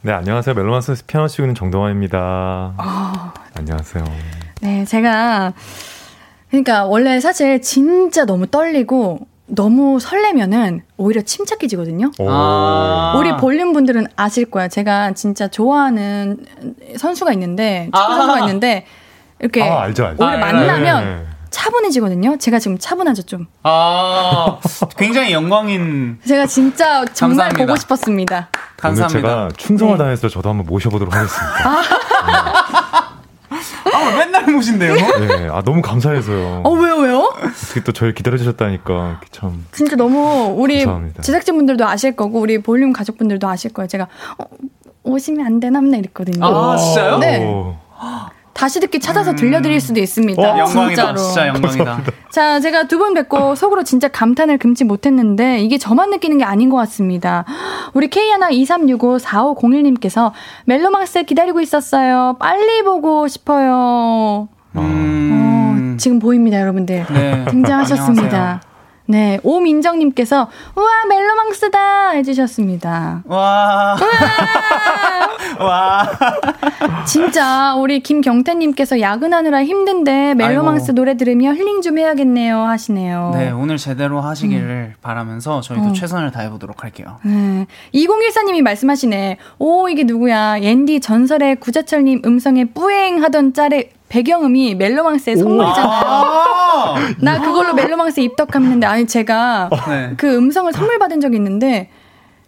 네, 안녕하세요. 멜로망스 피아노 치고 있는 정동환입니다. 어. 안녕하세요. 네, 제가 그러니까 원래 사실 진짜 너무 떨리고 너무 설레면은 오히려 침착해지거든요. 아~ 우리 볼륨 분들은 아실 거야. 제가 진짜 좋아하는 선수가 있는데 축구 아~ 선수가 있는데 이렇게 아, 알죠, 알죠. 오히려 아, 만나면 네. 차분해지거든요. 제가 지금 차분하죠 좀. 아, 굉장히 영광인. 제가 진짜 정말 감사합니다. 보고 싶었습니다. 감사합니다. 오늘 제가 충성을 네. 다해서 저도 한번 모셔보도록 하겠습니다. 아. 네. 아, 맨날 모신대요? 네, 아, 너무 감사해서요. 어, 왜요, 왜요? 어떻게 또 저를 기다려주셨다니까, 참. 진짜 너무, 우리 감사합니다. 제작진분들도 아실 거고, 우리 볼륨 가족분들도 아실 거예요. 제가, 어, 오시면 안 되나 맨날 이랬거든요. 아, 진짜요? 네. 다시 듣기 찾아서 음. 들려드릴 수도 있습니다. 어, 영광이다. 진짜로. 진짜 영광이다. 자, 제가 두 분 뵙고 속으로 진짜 감탄을 금치 못했는데 이게 저만 느끼는 게 아닌 것 같습니다. 우리 K123654501님께서 멜로망스 기다리고 있었어요. 빨리 보고 싶어요. 음. 어, 지금 보입니다, 여러분들. 네. 등장하셨습니다. 안녕하세요. 네, 오민정님께서 우와 멜로망스다 해주셨습니다. 와, 와, 진짜 우리 김경태님께서 야근하느라 힘든데 멜로망스 아이고. 노래 들으며 힐링 좀 해야겠네요 하시네요. 네, 오늘 제대로 하시기를 음. 바라면서 저희도 어. 최선을 다해보도록 할게요. 네, 2014님이 말씀하시네. 오 이게 누구야? 옌디 전설의 구자철님 음성에 뿌앵하던 짤에 배경음이 멜로망스의 선물이잖아요. 아~ 나 그걸로 멜로망스에 입덕하는데 아니 제가 네. 그 음성을 선물 받은 적이 있는데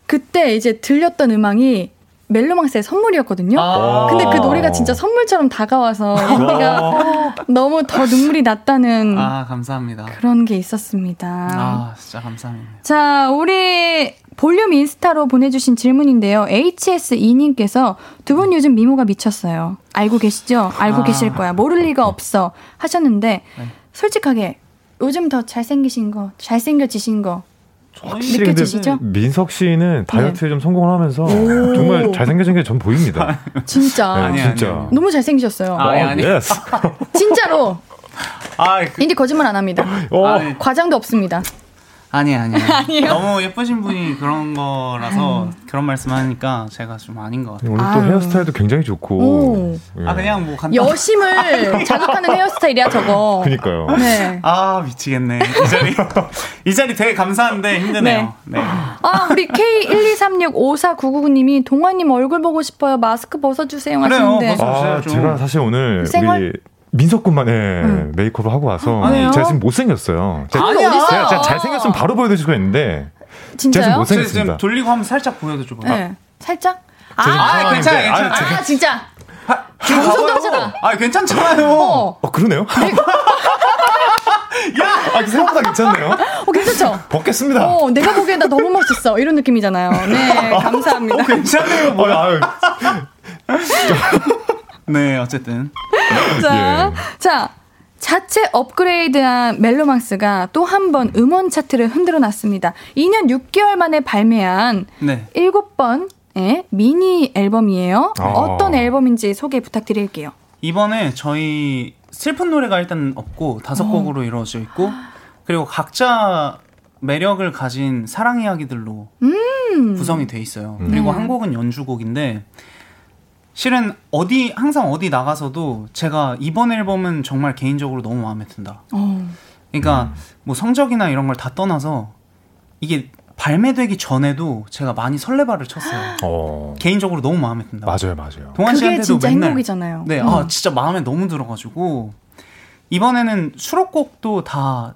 그때 이제 들렸던 음악이 멜로망스의 선물이었거든요. 아~ 근데 그 노래가 진짜 선물처럼 다가와서 아. 너무 더 눈물이 났다는 아 감사합니다. 그런 게 있었습니다. 아 진짜 감사합니다. 자 우리 볼륨 인스타로 보내주신 질문인데요. HS2님께서 두 분 요즘 미모가 미쳤어요. 알고 계시죠? 알고 아. 계실 거야. 모를 리가 없어. 하셨는데, 네. 솔직하게, 요즘 더 잘생기신 거, 잘생겨지신 거, 확실히 느껴지시죠? 민석 씨는 다이어트에 네. 좀 성공을 하면서 정말 잘생겨진 게 전 보입니다. 진짜. 네, 아니, 진짜. 아니, 아니. 너무 잘생기셨어요. 아니, 아니. 어, 진짜로. 아, 그... 인디 거짓말 안 합니다. 어. 과장도 없습니다. 아니 아니 아니에요. 너무 예쁘신 분이 그런 거라서 음. 그런 말씀하니까 제가 좀 아닌 것 같아요. 오늘 또 아유. 헤어스타일도 굉장히 좋고. 예. 아 그냥 뭐 간단. 여심을 자극하는 헤어스타일이야 저거. 그니까요. 네. 아 미치겠네. 이 자리 이 자리 되게 감사한데 힘드네요. 네. 네. 아 우리 K123654999님이 동아님 얼굴 보고 싶어요. 마스크 벗어주세요 하시는데. 아 제가 사실 오늘 생얼? 우리 민석군만의 응. 메이크업을 하고 와서 아니요? 제가 지금 못생겼어요. 제가, 아니야. 제가, 제가 잘생겼으면 바로 보여드릴 수가 있는데 진짜요? 제가 못생겼습니다. 돌리고 한번 살짝 보여줘 봐요. 네. 살짝? 아, 아 괜찮아, 괜찮아. 아, 아 진짜. 방송도 하잖아. 아, 괜찮잖아요. 어, 어 그러네요. 네. 야, 아, 생각보다 괜찮네요. 어, 괜찮죠? 벗겠습니다. 어, 내가 보기엔 나 너무 멋있어. 이런 느낌이잖아요. 네, 감사합니다. 어, 괜찮네요. 뭐. 아유, 네, 어쨌든. 자, 예. 자. 자체 업그레이드한 멜로망스가 또 한 번 음원 차트를 흔들어 놨습니다. 2년 6개월 만에 발매한 네. 7번 미니 앨범이에요. 아. 어떤 앨범인지 소개 부탁드릴게요. 이번에 저희 슬픈 노래가 일단 없고 다섯 어. 곡으로 이루어져 있고 그리고 각자 매력을 가진 사랑 이야기들로 음. 구성이 돼 있어요. 음. 그리고 한 곡은 연주곡인데 실은 어디 항상 어디 나가서도 제가 이번 앨범은 정말 개인적으로 너무 마음에 든다. 어. 그러니까 뭐 성적이나 이런 걸 다 떠나서 이게 발매되기 전에도 제가 많이 설레발을 쳤어요. 어. 개인적으로 너무 마음에 든다. 맞아요, 맞아요. 동환 씨한테도 맨날 행복이잖아요. 네, 음. 아 진짜 마음에 너무 들어가지고 이번에는 수록곡도 다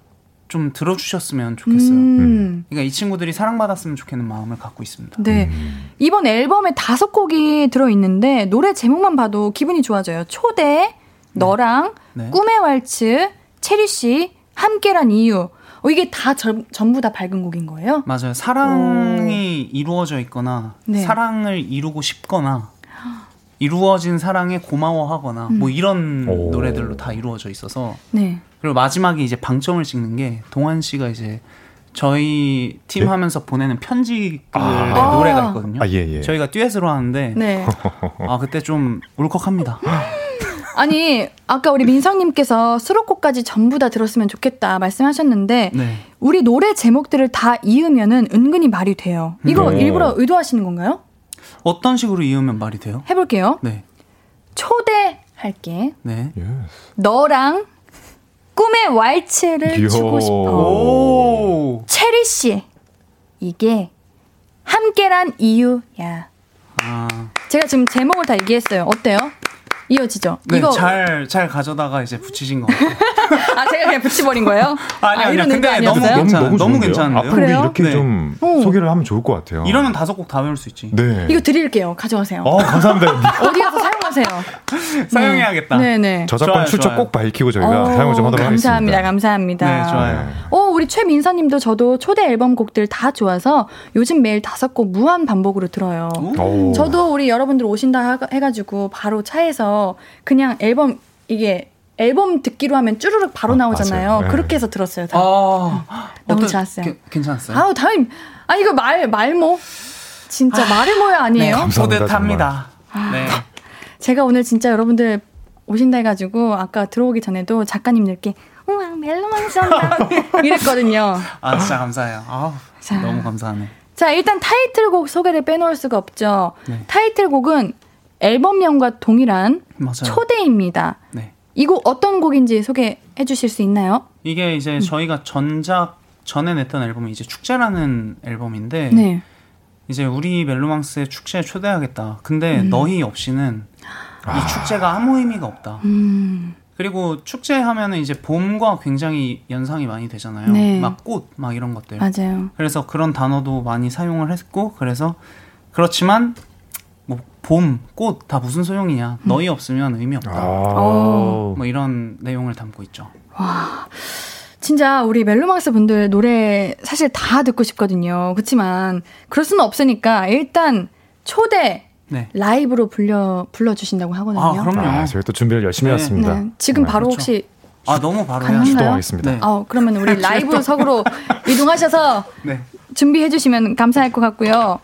좀 들어주셨으면 좋겠어요. 음. 그러니까 이 친구들이 사랑받았으면 좋겠는 마음을 갖고 있습니다. 네, 음. 이번 앨범에 다섯 곡이 들어 있는데 노래 제목만 봐도 기분이 좋아져요. 초대, 네. 너랑, 네. 꿈의 왈츠, 체리 씨, 함께란 이유. 어, 이게 다 절, 전부 다 밝은 곡인 거예요? 맞아요. 사랑이 오. 이루어져 있거나 네. 사랑을 이루고 싶거나 이루어진 사랑에 고마워하거나 음. 뭐 이런 오. 노래들로 다 이루어져 있어서 네. 그리고 마지막에 이제 방점을 찍는 게 동환 씨가 이제 저희 팀 예? 하면서 보내는 편지 그 아. 노래가 있거든요. 아, 예, 예. 저희가 듀엣으로 하는데 네. 아 그때 좀 울컥합니다. 아니 아까 우리 민성님께서 수록곡까지 전부 다 들었으면 좋겠다 말씀하셨는데 네. 우리 노래 제목들을 다 이으면은 은근히 말이 돼요. 이거 오. 일부러 의도하시는 건가요? 어떤 식으로 이으면 말이 돼요? 해볼게요. 네. 초대할게. 네. 너랑 꿈의 왈츠를 주고 싶어. 체리 씨, 이게 함께란 이유야. 아. 제가 지금 제목을 다 얘기했어요. 어때요? 이어지죠? 네, 이거 잘, 잘 가져다가 이제 붙이신 것 같아요. 아, 제가 그냥 붙여버린 거예요? 아니, 아니, 아, 근데 너무 괜찮, 너무, 너무 괜찮은데요? 앞으로 그래요? 이렇게 네. 좀 오. 소개를 하면 좋을 것 같아요. 이러면 다섯 곡 다 외울 수 있지. 네. 이거 드릴게요. 가져가세요. 어, 감사합니다. 어디 가서 사용 하세요. 사용해야겠다. 네네. 네. 저작권 좋아요, 출처 좋아요. 꼭 밝히고 저희가 어, 사용을 좀 하도록 감사합니다, 하겠습니다. 감사합니다. 네, 좋아요. 어, 우리 최민서님도 저도 초대 앨범 곡들 다 좋아서 요즘 매일 다섯 곡 무한 반복으로 들어요. 오. 저도 우리 여러분들 오신다 해가지고 바로 차에서 그냥 앨범 이게 앨범 듣기로 하면 쭈르륵 바로 아, 나오잖아요. 네. 그렇게 해서 들었어요. 다. 아, 너무 좋았어요. 게, 괜찮았어요? 아우 다음 아 이거 말 말모 진짜 아, 말을 뭐야 아니에요? 네, 뿌듯합니다. 아, 네. 제가 오늘 진짜 여러분들 오신다 해가지고 아까 들어오기 전에도 작가님들께 우와 멜로망 쏜다 이랬거든요. 아 진짜 감사해요. 아 너무 감사하네. 자 일단 타이틀곡 소개를 빼놓을 수가 없죠. 네. 타이틀곡은 앨범명과 동일한 맞아요. 초대입니다. 네. 이 곡 어떤 곡인지 소개해 주실 수 있나요? 이게 이제 음. 저희가 전작 전에 냈던 앨범이 이제 축제라는 앨범인데 네. 이제 우리 멜로망스의 축제에 초대하겠다. 근데 음. 너희 없이는 아. 이 축제가 아무 의미가 없다. 음. 그리고 축제 하면은 이제 봄과 굉장히 연상이 많이 되잖아요. 네. 막 꽃, 막 이런 것들. 맞아요. 그래서 그런 단어도 많이 사용을 했고, 그래서 그렇지만 봄, 꽃 다 무슨 소용이냐. 음. 너희 없으면 의미 없다. 아~ 뭐 이런 내용을 담고 있죠. 와. 진짜 우리 멜로망스 분들 노래 사실 다 듣고 싶거든요. 그렇지만 그럴 수는 없으니까 일단 초대 네. 라이브로 불려 불러 주신다고 하거든요. 아, 그럼요. 아, 저희 또 준비를 열심히 네. 했습니다. 네. 지금 바로 그렇죠. 혹시 아 너무 바로 출동하겠습니다. 네. 어, 그러면 우리 라이브 석으로 이동하셔서 네. 준비해 주시면 감사할 것 같고요.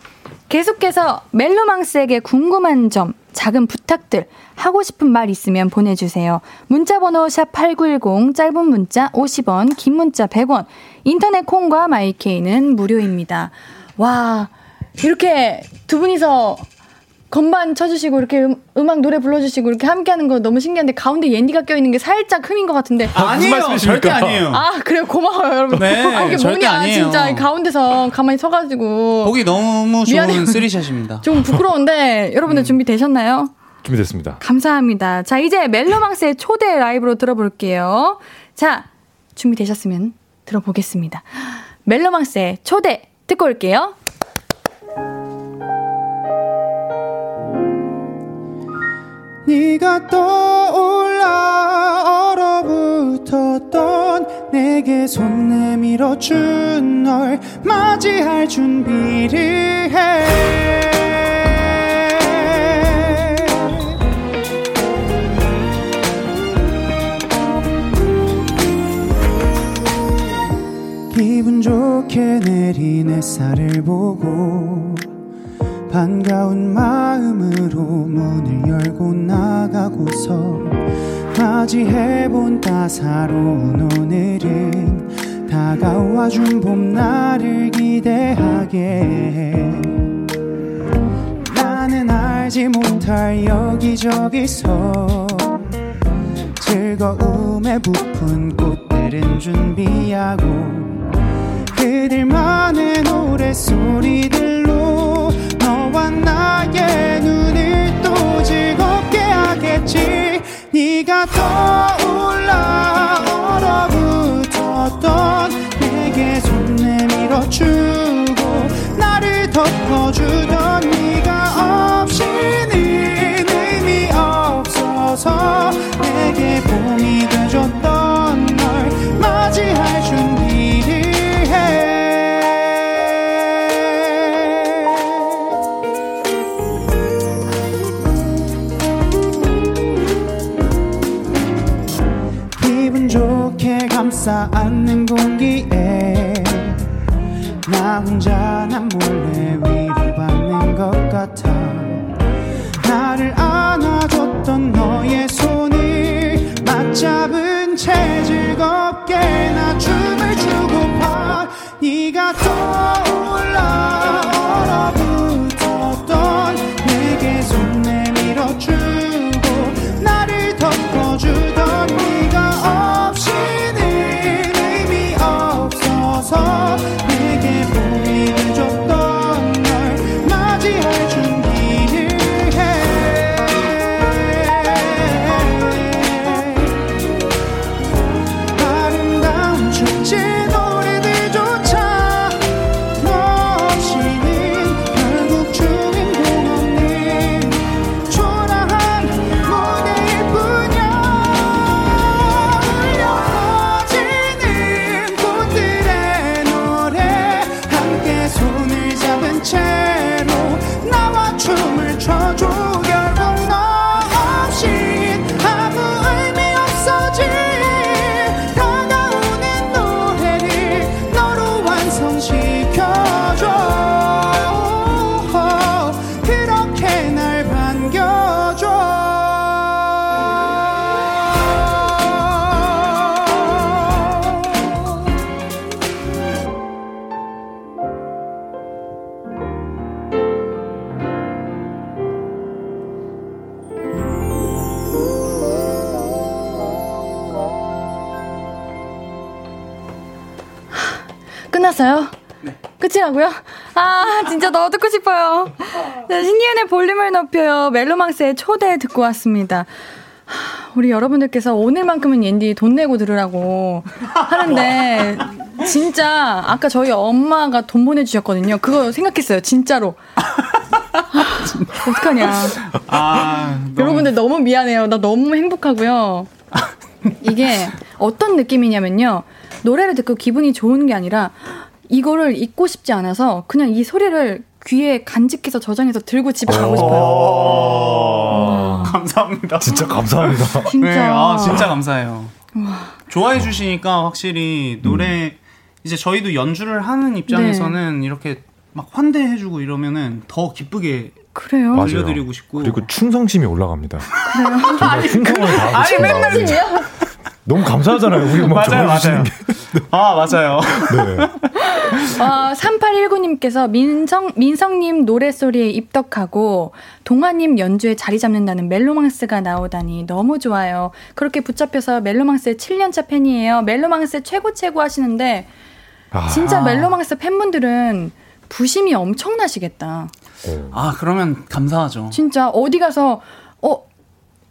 계속해서 멜로망스에게 궁금한 점, 작은 부탁들, 하고 싶은 말 있으면 보내주세요. 문자번호 샵8910, 짧은 문자 50원, 긴 문자 100원, 인터넷 콩과 마이케이는 무료입니다. 와, 이렇게 두 분이서 건반 쳐주시고 이렇게 음, 악 노래 불러주시고 이렇게 함께하는 거 너무 신기한데 가운데 옌디가 껴있는 게 살짝 흠인 것 같은데. 아, 아니에요. 절대 아니에요. 아 그래요? 고마워요 여러분. 네 아, 이게 뭐냐 아니에요. 진짜. 가운데서 가만히 서가지고. 보기 너무 좋은 쓰리샷입니다. 좀 부끄러운데 여러분들 음. 준비되셨나요? 준비됐습니다. 감사합니다. 자 이제 멜로망스의 초대 라이브로 들어볼게요. 자 준비되셨으면 들어보겠습니다. 멜로망스의 초대 듣고 올게요 네가 떠올라 얼어붙었던 내게 손 내밀어 준 널 맞이할 준비를 해. 기분 좋게 내린 햇살을 보고 반가운 마음으로 문을 열고 나가고서 맞이해본 따사로운 오늘은 다가와준 봄날을 기대하게. 해 나는 알지 못할 여기저기서 즐거움에 부푼 꽃들은 준비하고 그들만의 노래소리들 하겠지. 네가 떠올라 얼어붙었던 내게 손 내밀어주고 나를 덮어주던 나 혼자 난 몰래 위로받는 것 같아. 나를 안아줬던 너의 손을 맞잡은 채 즐겁게 나 춤을 추고파 네가 떠올라 끝이라고요? 아, 진짜 너 듣고 싶어요. 자, 신기현의 볼륨을 높여요. 멜로망스의 초대 듣고 왔습니다. 하, 우리 여러분들께서 오늘만큼은 옌디 돈 내고 들으라고 하는데, 진짜, 아까 저희 엄마가 돈 보내주셨거든요. 그거 생각했어요. 진짜로. 아, 어떡하냐. 아, 너무- 여러분들 너무 미안해요. 나 너무 행복하고요. 이게 어떤 느낌이냐면요. 노래를 듣고 기분이 좋은 게 아니라 이거를 잊고 싶지 않아서 그냥 이 소리를 귀에 간직해서 저장해서 들고 집에 가고 싶어요. 어. 감사합니다. 진짜 감사합니다. 진짜. 네, 아, 진짜 감사해요. 좋아해 주시니까 확실히 노래 음. 이제 저희도 연주를 하는 입장에서는 이렇게 막 환대해 주고 이러면은 더 기쁘게 그래요? 맞아요. 들려드리고 싶고 그리고 충성심이 올라갑니다. 정말 충성을 다하고 아니, 마음이 너무 감사하잖아요. 우리 음악 맞아요, 맞아요. 게. 아, 맞아요. 네. 어, 3819님께서 민성, 민성님 노래소리에 입덕하고 동화님 연주에 자리 잡는다는 멜로망스가 나오다니 너무 좋아요. 그렇게 붙잡혀서 멜로망스의 7년차 팬이에요. 멜로망스 최고 최고 하시는데 아, 진짜 멜로망스 팬분들은 부심이 엄청나시겠다. 어. 아, 그러면 감사하죠. 진짜 어디 가서 어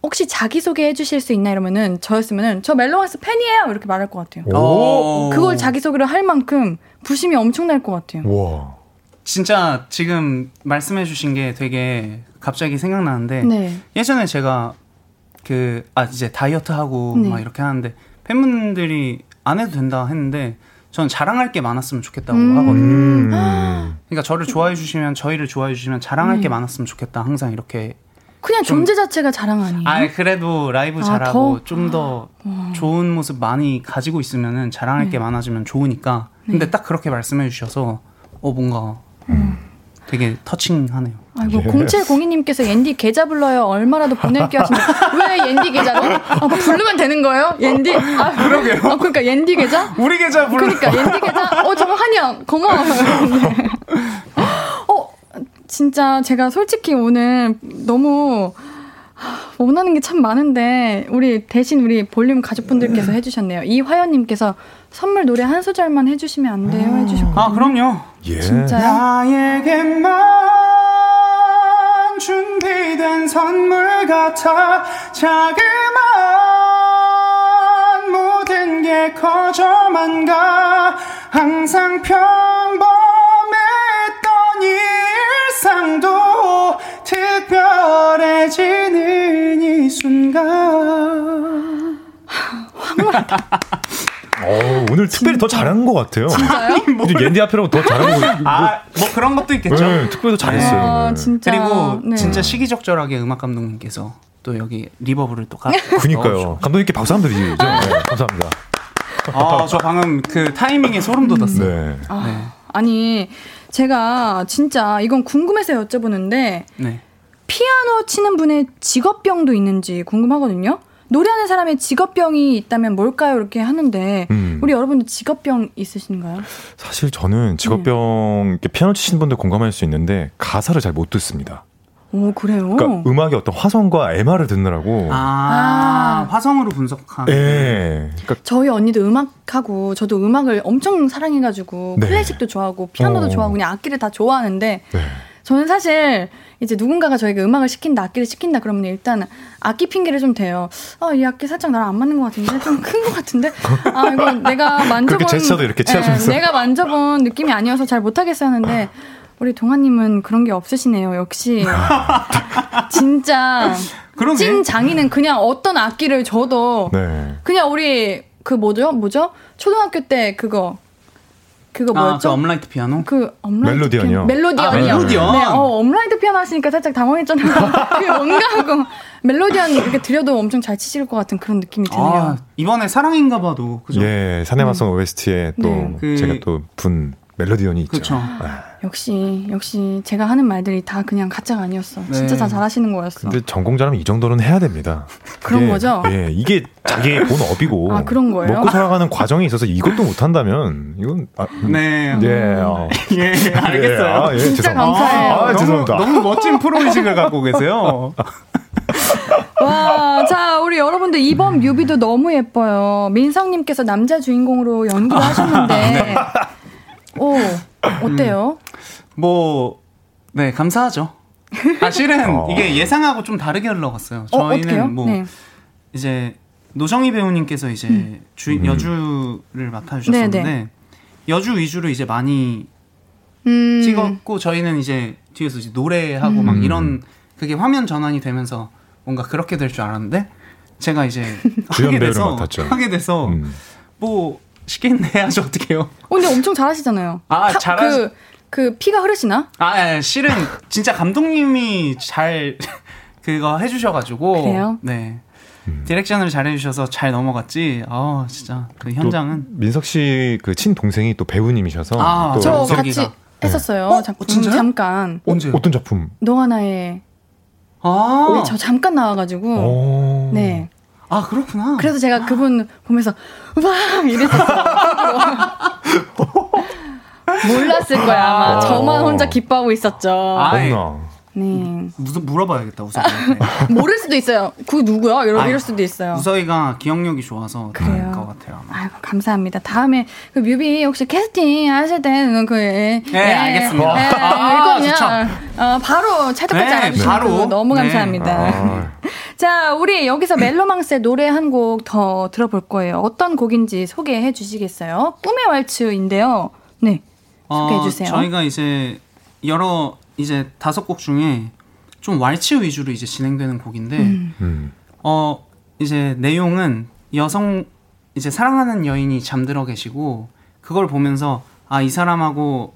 혹시 자기 소개 해주실 수 있나 이러면은 저였으면은 저 멜로망스 팬이에요 이렇게 말할 것 같아요. 오. 그걸 자기 소개를 할 만큼 부심이 엄청날 것 같아요. 와. 진짜 지금 말씀해 주신 게 되게 갑자기 생각나는데 네. 예전에 제가 그 아 이제 다이어트 하고 네. 막 이렇게 하는데 팬분들이 안 해도 된다 했는데 저는 자랑할 게 많았으면 좋겠다고 음. 하거든요. 음. 그러니까 저를 좋아해 주시면 저희를 좋아해 주시면 자랑할 네. 게 많았으면 좋겠다. 항상 이렇게 그냥 좀- 존재 자체가 자랑 아니에요? 아 그래도 라이브 아, 잘하고 더? 좀더 좋은 모습 많이 가지고 있으면은 자랑할 네. 게 많아지면 좋으니까. 근데 딱 그렇게 말씀해 주셔서 어 뭔가 음. 되게 터칭하네요. 아이고, 예. 0702님께서 옌디 계좌 불러요. 얼마라도 보낼게 하시는데, 왜 옌디 계좌로? 아, 부르면 되는 거예요? 옌디? 아, 그러게요. 아, 그러니까 옌디 계좌? 우리 계좌 불러. 그러니까 옌디 계좌? 어, 정말 한영, 고마워. 네. 어, 진짜 제가 솔직히 오늘 너무 원하는 게 참 많은데, 우리 대신 우리 볼륨 가족분들께서 해주셨네요. 이화연님께서 선물 노래 한 소절만 해주시면 안 돼요? 해주셨거든요. 아, 그럼요. 예. 진짜요? 나에게만 준비된 선물 같아 자그만 모든 게 커져만 가 항상 평범 이 순간 황홀하다. 어, 오늘 특별히 더 잘한 것 같아요. 진짜요? 옌디 앞이라고 더 잘한 거. 아, 뭐 그런 것도 있겠죠. 네, 특별히 더 잘했어요. 아, 진짜. 그리고 네. 진짜 시기적절하게 음악 감독님께서 또 여기 리버브를 또 가. 그니까요. 감독님께 박수 한번 드리죠. 네, 감사합니다. 아, 저 방금 그 타이밍에 소름 돋았어요. 네. 아, 네. 아니, 제가 진짜 이건 궁금해서 여쭤보는데, 네. 피아노 치는 분의 직업병도 있는지 궁금하거든요? 노래하는 사람의 직업병이 있다면 뭘까요? 이렇게 하는데, 음. 우리 여러분들 직업병 있으신가요? 사실 저는 직업병 이렇게 피아노 치시는 분들 공감할 수 있는데 가사를 잘 못 듣습니다. 오, 그래요? 그러니까 음악의 어떤 화성과 MR을 듣느라고. 아, 아. 화성으로 분석하는. 예. 그러니까 저희 언니도 음악하고, 저도 음악을 엄청 사랑해가지고, 네. 클래식도 좋아하고, 피아노도 어. 좋아하고, 그냥 악기를 다 좋아하는데, 네. 저는 사실 이제 누군가가 저에게 음악을 시킨다, 악기를 시킨다 그러면 일단 악기 핑계를 좀 대요. 아, 이 악기 살짝 나랑 안 맞는 것 같은데? 좀 큰 것 같은데? 아, 이거 내가 만져본. 제스처도 이렇게. 네, 내가 만져본 느낌이 아니어서 잘 못하겠어 하는데, 우리 동환님은 그런 게 없으시네요, 역시. 진짜. 그러게. 찐 장인은 그냥 어떤 악기를 줘도, 네. 그냥 우리, 그 뭐죠? 뭐죠? 초등학교 때 그거. 그거 아, 뭐였죠? 그 업라이트 피아노? 그 업라이트 멜로디언이요? 피아노. 멜로디언이요. 아, 멜로디언. 네, 어, 업라이트 피아노 하시니까 살짝 당황했잖아요. 그게 뭔가 하고 멜로디언 이렇게 들려도 엄청 잘 치실 것 같은 그런 느낌이 드네요. 아, 이번에 사랑인가 봐도. 그죠? 예, 사내맞선 OST에 또 네. 그- 제가 또 분 멜로디언이 있죠. 그쵸. 역시 역시 제가 하는 말들이 다 그냥 가짜가 아니었어. 네. 진짜 다 잘하시는 거였어. 근데 전공자라면 이 정도는 해야 됩니다. 그런 이게, 거죠? 예, 이게 자기의 본 업이고 아, 그런 거예요? 먹고 살아가는 과정에 있어서 이것도 못한다면 이건 아, 음, 네. 예, 어. 예, 알겠어요. 예, 아, 예, 진짜 죄송합니다. 감사해요. 아, 너무, 죄송합니다. 너무 멋진 프로의식을 갖고 계세요. 와, 자 우리 여러분들 이번 뮤비도 너무 예뻐요. 민성님께서 남자 주인공으로 연기를 아, 하셨는데, 네. 오 어때요? 뭐, 네, 감사하죠. 아, 실은 어. 이게 예상하고 좀 다르게 흘러갔어요. 어, 저희는 어떡해요? 뭐, 네. 이제 노정희 배우님께서 이제 주, 음. 여주를 맡아주셨었는데, 네, 여주 위주로 이제 많이 음, 찍었고, 저희는 이제 뒤에서 이제 노래하고 막 음. 이런, 그게 화면 전환이 되면서 뭔가 그렇게 될 줄 알았는데, 제가 이제 하게 돼서, 맡았죠. 하게 돼서, 음. 뭐, 시키는 해야죠, 어떡해요. 어, 근데 엄청 잘하시잖아요. 아, 타- 잘하- 그, 그 피가 흐르시나? 아, 예, 실은 진짜 감독님이 잘 그거 해주셔가지고 그래요? 네 디렉션을 잘 해주셔서 잘 넘어갔지. 아, 진짜 그또 현장은 민석 씨 그 친동생이 또 배우님이셔서 아, 또 저. 같이 했었어요. 어? 작품? 잠깐. 언제? 어떤 작품? 너와 나의 아, 네, 저 잠깐 나와가지고 오. 네. 아 그렇구나. 그래서 제가 그분 보면서 와 이랬었어요. 몰랐을 거야 아마. 아. 저만 혼자 기뻐하고 있었죠. 아이. 네. 무슨 물어봐야겠다 우석이한테. 모를 수도 있어요. 그 누구야? 이럴, 아이, 이럴 수도 있어요. 우석이가 기억력이 좋아서? 그럴 것 같아요. 아마. 아이고 감사합니다. 다음에 그 뮤비 혹시 캐스팅 하실 때는 그 예, 네, 알겠습니다. 예, 아, 이거냐 좋죠. 어, 바로 채택까지 네, 바로. 너무 네. 감사합니다. 아, 자, 우리 여기서 멜로망스의 노래 한 곡 더 들어볼 거예요. 어떤 곡인지 소개해 주시겠어요? 꿈의 왈츠인데요. 네. 소개해 주세요. 어, 저희가 이제 여러 이제 다섯 곡 중에 좀 왈츠 위주로 이제 진행되는 곡인데 음. 어 이제 내용은 여성 이제 사랑하는 여인이 잠들어 계시고 그걸 보면서 아 이 사람하고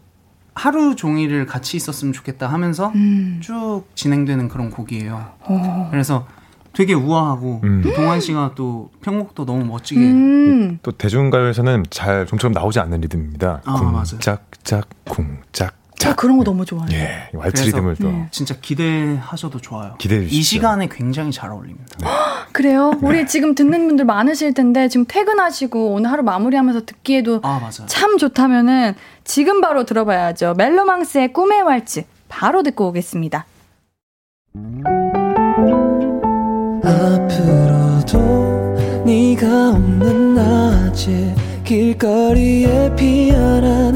하루 종일을 같이 있었으면 좋겠다 하면서 음. 쭉 진행되는 그런 곡이에요. 오. 그래서 되게 우아하고 음. 또 동환 씨가 또 편곡도 너무 멋지게 음. 또 대중가요에서는 잘 좀처럼 나오지 않는 리듬입니다. 아, 맞아요. 쿵짝 짝 쿵짝 짝저 그런 거 너무 좋아해요. 예, 왈츠 리듬을 또 네. 진짜 기대하셔도 좋아요. 기대해 주시죠. 이 시간에 굉장히 잘 어울립니다. 네. 그래요? 네. 우리 지금 듣는 분들 많으실 텐데 지금 퇴근하시고 오늘 하루 마무리하면서 듣기에도 아, 참 좋다면은 지금 바로 들어봐야죠. 멜로망스의 꿈의 왈츠 바로 듣고 오겠습니다. 앞으로도 네가 없는 낮에 길거리에 피어난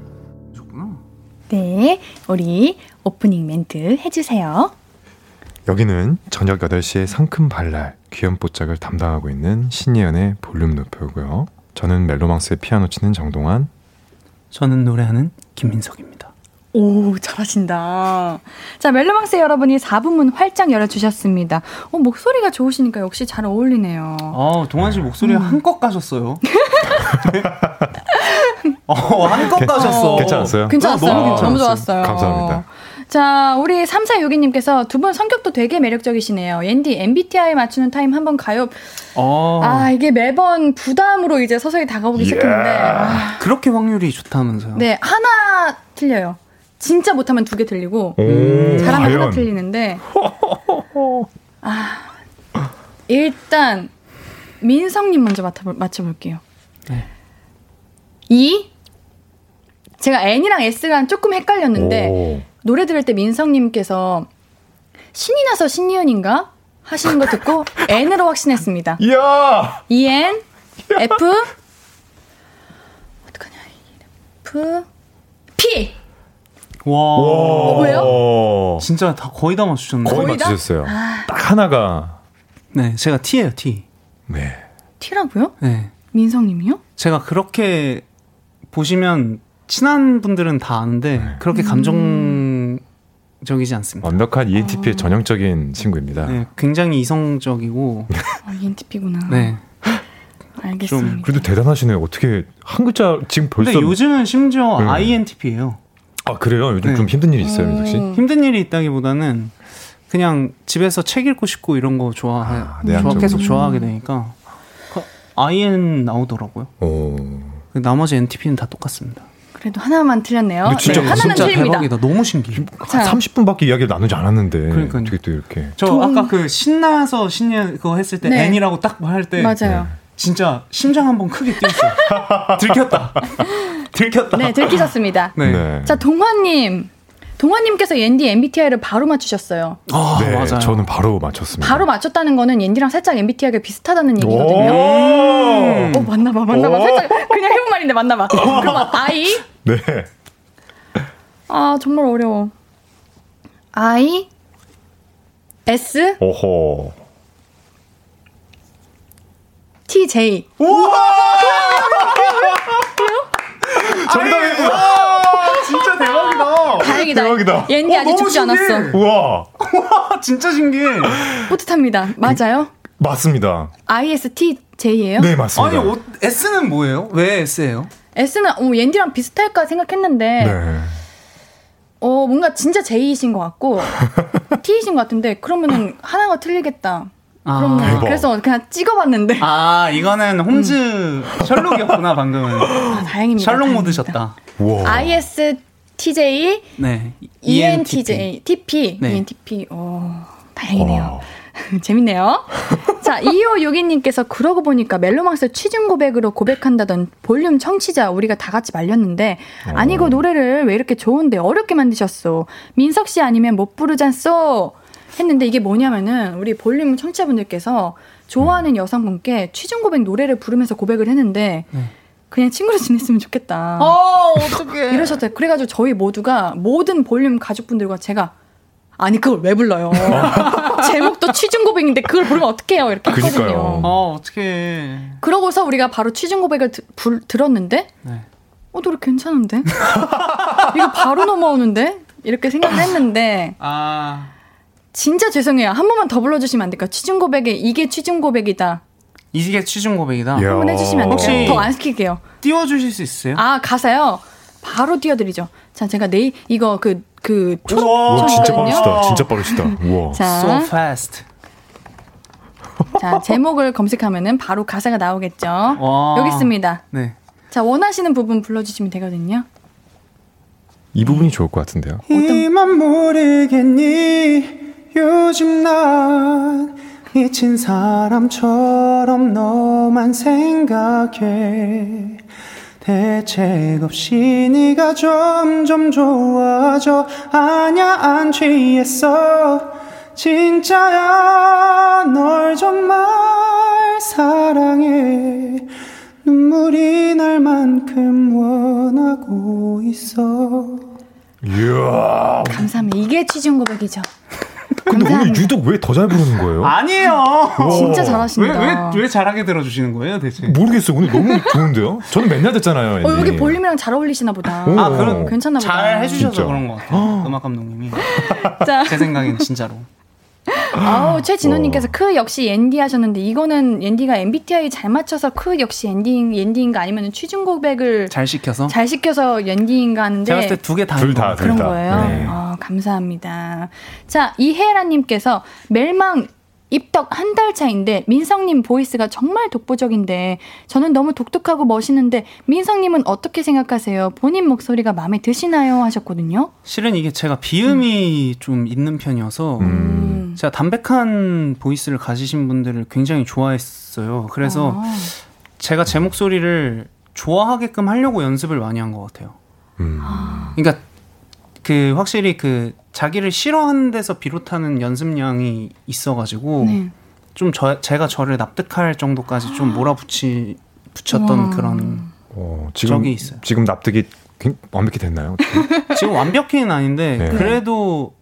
네, 우리 오프닝 멘트 해주세요. 여기는 저녁 8시에 상큼 발랄, 귀염 뽀짝을 담당하고 있는 신예은의 볼륨 높여고요. 저는 멜로망스의 피아노 치는 정동환. 저는 노래하는 김민석입니다. 오, 잘하신다. 자, 멜로망스 여러분이 4부문 활짝 열어주셨습니다. 어, 목소리가 좋으시니까 역시 잘 어울리네요. 아, 동환 씨 목소리 음. 한껏 가셨어요. 어, 한껏 가셨어. 괜찮았어요? 괜찮았어요. 너무, 너무 좋았어요. 감사합니다. 자, 우리 3462님께서 두 분 성격도 되게 매력적이시네요. 옌디, MBTI 맞추는 타임 한번 가요. 어. 아, 이게 매번 부담으로 이제 서서히 다가오기 yeah. 시작했는데. 아. 그렇게 확률이 좋다면서요? 네, 하나 틀려요. 진짜 못하면 두 개 틀리고, 음, 잘하면 과연. 하나 틀리는데. 아, 일단, 민성님 먼저 맞춰, 맞춰볼게요. 네. 2. 제가 N이랑 S가 조금 헷갈렸는데, 오. 노래 들을 때 민성님께서 신이 나서 신이은인가? 하시는 거 듣고 N으로 확신했습니다. 이야! EN, F, 어떡하냐, F! 와. 어, 왜요? 진짜 다 거의 다 맞추셨네요. 거의, 거의 맞추셨어요. 아. 딱 하나가. 네, 제가 T예요, T. 네. T라고요? 네. 민성님이요? 제가 그렇게 보시면 친한 분들은 다 아는데 네. 그렇게 감정적이지 않습니다. 완벽한 ENTP의 어. 전형적인 친구입니다. 네, 굉장히 이성적이고. 아, ENTP구나. 네. 알겠습니다. 좀 그래도 대단하시네요. 어떻게 한 글자 지금 벌써. 근데 요즘은 심지어 네. INTP예요. 아 그래요? 요즘 네. 좀 힘든 일이 있어요, 민석 씨? 힘든 일이 있다기보다는 그냥 집에서 책 읽고 싶고 이런 거 좋아해, 아, 좋아 계속 좋아하게 되니까 IN 나오더라고요. 오. 나머지 NTP는 다 똑같습니다. 그래도 하나만 틀렸네요. 진짜, 네, 하나는 진짜 틀립니다. 대박이다. 너무 신기해. 자. 30분밖에 이야기를 나누지 않았는데. 그러니까 어떻게 또 이렇게. 저 돈... 아까 그 신나서 신년 그거 했을 때 네. N이라고 딱할 때. 맞아요. 네. 진짜 심장 한 번 크게 뛰었어요. 들켰다. 들켰다. 네, 들키셨습니다. 네. 네. 자, 동화님. 동화님께서 옌디 MBTI를 바로 맞추셨어요. 아, 네, 맞아요. 저는 바로 맞췄습니다. 바로 맞췄다는 거는 옌디랑 살짝 MBTI가 비슷하다는 얘기거든요. 오, 오 맞나봐, 맞나봐. 살짝 그냥 해본 말인데 맞나봐. 그럼 I. 네. 아, 정말 어려워. I, S, 오호. TJ. 우와! 정답이구나. 진짜 대박이다. 다행이다. 대박이다. 옌디 아직 죽지 않았어. 우와. 우와, 진짜 신기해. 뿌듯합니다. 맞아요? 맞습니다. ISTJ예요? 네, 맞습니다. 아니, 어, S는 뭐예요? 왜 S예요? S는 어, 옌디랑 비슷할까 생각했는데 네. 어 뭔가 진짜 J이신 것 같고 T이신 것 같은데 그러면은 하나가 틀리겠다. 아, 그럼 그래서 그냥 찍어봤는데. 아 이거는 홈즈 음. 셜록이었구나 방금은. 아, 다행입니다. 셜록 모드셨다. ISTJ, 네, ENTJ, TP, 네. ENTP. 어 다행이네요. 재밌네요. 자, 2562님께서 그러고 보니까 멜로망스 취중 고백으로 고백한다던 볼륨 청취자 우리가 다 같이 말렸는데 아니고 어. 노래를 왜 이렇게 좋은데 어렵게 만드셨어. 민석 씨 아니면 못 부르잖소. 했는데 이게 뭐냐면은 우리 볼륨 청취자분들께서 좋아하는 여성분께 취중 고백 노래를 부르면서 고백을 했는데 네. 그냥 친구로 지냈으면 좋겠다. 어, 어떡해. 이러셨대요. 그래가지고 저희 모두가 모든 볼륨 가족분들과 제가 아니 그걸 왜 불러요? 제목도 취중 고백인데 그걸 부르면 어떡해요? 이렇게 했거든요. 아 어떡해. 그러고서 우리가 바로 취중 고백을 드, 불, 들었는데 네. 어 노래 괜찮은데? 이거 바로 넘어오는데? 이렇게 생각을 했는데 아 진짜 죄송해요. 한 번만 더 불러주시면 안 될까요? 취중 고백에 이게 취중 고백이다. 이게 취중 고백이다. 이야. 한번 해주시면 안 될까요? 혹시- 더안 시킬게요. 띄워주실 수 있어요? 아 가사요. 바로 띄워드리죠. 자 제가 내일 이거 그 그 초록 와, 진짜. 빠르시다. 진짜 빠르시다. 우와. 자, So fast. 자 제목을 검색하면은 바로 가사가 나오겠죠. 와. 여기 있습니다. 네. 자 원하시는 부분 불러주시면 되거든요. 이 부분이 좋을 것 같은데요. 이만 모르겠니 요즘 난 미친 사람처럼 너만 생각해 대책 없이 네가 점점 좋아져 아냐 안 취했어 진짜야 널 정말 사랑해 눈물이 날 만큼 원하고 있어 이야. 감사합니다. 이게 취중 고백이죠. 근데 오늘 감사합니다. 유독 왜 더 잘 부르는 거예요? 아니에요. 진짜 왜, 잘하십니다. 왜, 왜 잘하게 들어주시는 거예요, 대체? 모르겠어요. 오늘 너무 좋은데요? 저는 맨날 듣잖아요. 어, 여기. 볼륨이랑 잘 어울리시나 보다. 오. 아, 그럼 괜찮나 보다. 잘 해주셔서 진짜. 그런 것 같아요. 음악 감독님이. 자, 제 생각엔 진짜로. 아우 최진호님께서 어. 크 역시 옌디 하셨는데 이거는 옌디가 MBTI 잘 맞춰서 크 역시 옌디 옌디인가 아니면 취중 고백을 잘 시켜서. 잘 시켜서 옌디인가 하는데 제가 봤을 때두 개 다. 둘 다, 둘 그런 다. 거예요. 네. 아, 감사합니다. 자 이혜라님께서 멜망 입덕 한 달 차인데 민석님 voice가 정말 독보적인데 저는 너무 독특하고 멋있는데 민석님은 어떻게 생각하세요? 본인 목소리가 마음에 드시나요? 하셨거든요. 실은 이게 제가 비음이 좀 있는 편이어서 음. 제가 담백한 보이스를 가지신 분들을 굉장히 좋아했어요. 그래서 아. 제가 제 목소리를 좋아하게끔 하려고 연습을 많이 한 것 같아요. 음. 그러니까 그 확실히 그 자기를 싫어하는 데서 비롯하는 연습량이 있어가지고 네. 좀 저, 제가 저를 납득할 정도까지 좀 몰아붙이 붙였던 우와. 그런 어, 지금, 적이 있어요. 지금 납득이 굉- 완벽히 됐나요? 지금 완벽히는 아닌데 네. 그래도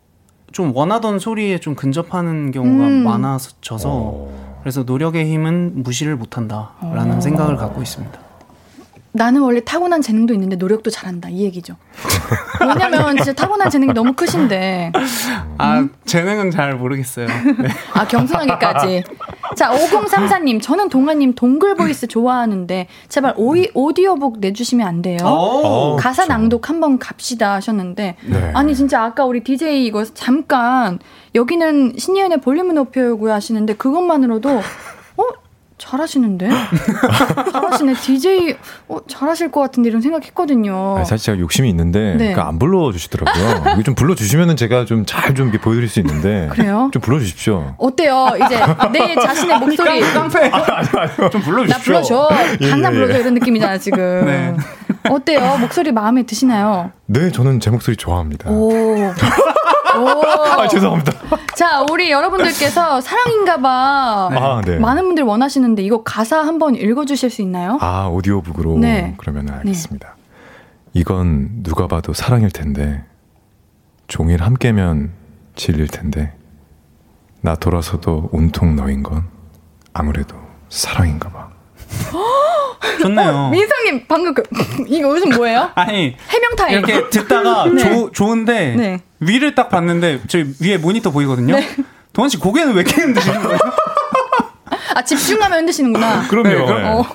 좀 원하던 소리에 좀 근접하는 경우가 음. 많아져서 어. 그래서 노력의 힘은 무시를 못한다라는 어. 생각을 갖고 있습니다. 나는 원래 타고난 재능도 있는데 노력도 잘한다 이 얘기죠. 왜냐면 진짜 타고난 재능이 너무 크신데 아 재능은 잘 모르겠어요. 네. 아 겸손하기까지. 자 5034님 저는 동환님 동글 voice 좋아하는데 제발 오이, 오디오북 내주시면 안 돼요? 어, 가사 그쵸. 낭독 한번 갑시다 하셨는데 네. 아니 진짜 아까 우리 DJ 이거 잠깐 여기는 신예은의 볼륨을 높여요고요 하시는데 그것만으로도 어 잘하시는데 잘하시네 DJ 어 잘하실 것 같은데 이런 생각했거든요. 아니, 사실 제가 욕심이 있는데 네. 그안 불러주시더라고요. 이거 좀 불러주시면은 제가 좀잘좀 보여드릴 수 있는데 그래요? 좀 불러주십시오. 어때요? 이제 내 자신의 목소리 깡패 좀나 불러줘 강남 예, 예. 불러줘 이런 느낌이잖아 지금. 네. 어때요? 목소리 마음에 드시나요? 네, 저는 제 목소리 좋아합니다. 오. 오. 아 죄송합니다. 자, 우리 여러분들께서 사랑인가봐. 아 네. 많은 분들 원하시는데 이거 가사 한번 읽어주실 수 있나요? 아 오디오북으로 네. 그러면 알겠습니다. 이건 누가 봐도 사랑일 텐데 종일 함께면 질릴 텐데 나 돌아서도 온통 너인 건 아무래도 사랑인가 봐. 좋네요. 민상님 방금 그 이거 요즘 뭐예요? 아니 해명 타임. 이렇게 듣다가 네. 조, 좋은데 네. 위를 딱 봤는데 저 위에 모니터 보이거든요. 도원 씨 고개는 왜 이렇게 흔드시는 거예요? 아 집중하면 흔드시는구나. 그럼요. 네, 그럼- 어,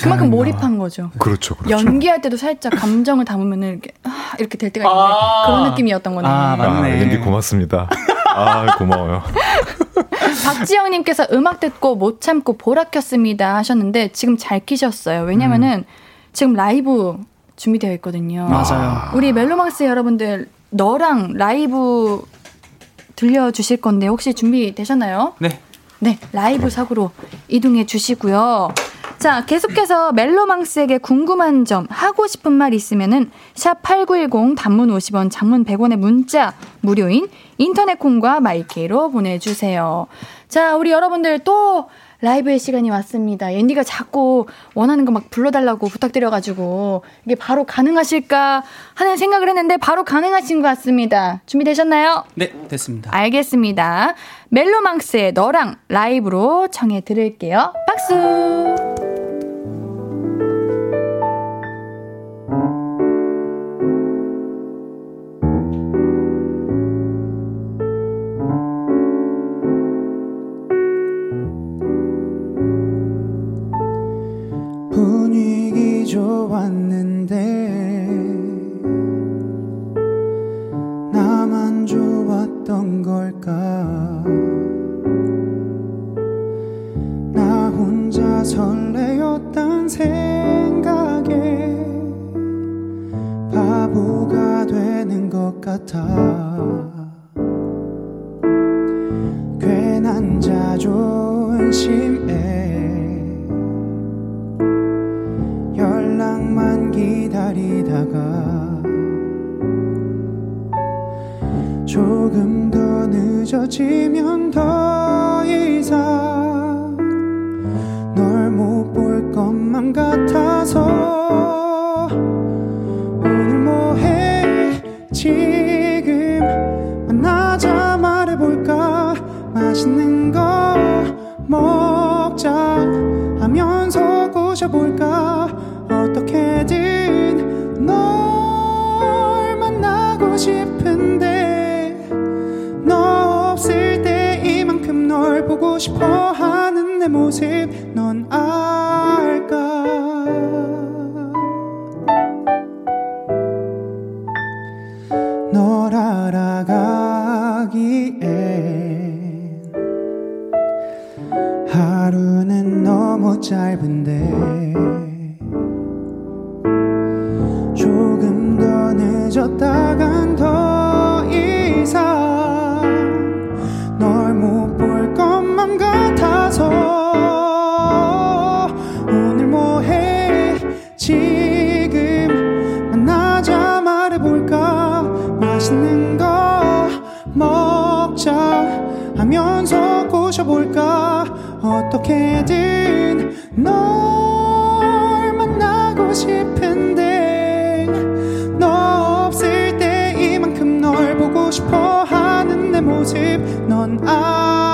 그만큼 몰입한 거죠. 그렇죠, 그렇죠. 연기할 때도 살짝 감정을 담으면 이렇게 아, 이렇게 될 때가 있는데 아. 그런 느낌이었던 거네. 아, 맞- 아, 맞네. 옌디 고맙습니다. 아 고마워요. 박지영님께서 음악 듣고 못 참고 보라 켰습니다 하셨는데 지금 잘 키셨어요. 왜냐면은 지금 라이브 준비되어 있거든요. 맞아요. 우리 멜로망스 여러분들 너랑 라이브 들려주실 건데 혹시 준비되셨나요? 네. 네, 라이브 사고로 이동해 주시고요. 자, 계속해서 멜로망스에게 궁금한 점, 하고 싶은 말 있으면은 샵8910 단문 50원, 장문 100원의 문자 무료인 인터넷 콩과 마이케이로 보내 주세요. 자, 우리 여러분들 또 라이브의 시간이 왔습니다. 앤디가 자꾸 원하는 거 막 불러달라고 부탁드려가지고 이게 바로 가능하실까 하는 생각을 했는데 바로 가능하신 것 같습니다. 준비되셨나요? 네, 됐습니다. 알겠습니다. 멜로망스의 너랑 라이브로 청해 드릴게요. 박수! 좋았는데 나만 좋았던 걸까? 나 혼자 설레었단 생각에 바보가 되는 것 같아. 괜한 자존심 기다리다가 조금 더 늦어지면 더 이상 널 못 볼 것만 같아서 오늘 뭐해? 지금 만나자 말해볼까? 맛있는 거 먹자 하면서 꼬셔볼까 싶은데 너 없을 때 이만큼 널 보고 싶어 하는 내 모습 넌 알까? 널 알아가기엔 하루는 너무 짧은데 어떻게든 널 만나고 싶은데 너 없을 때 이만큼 널 보고 싶어 하는 내 모습. 넌알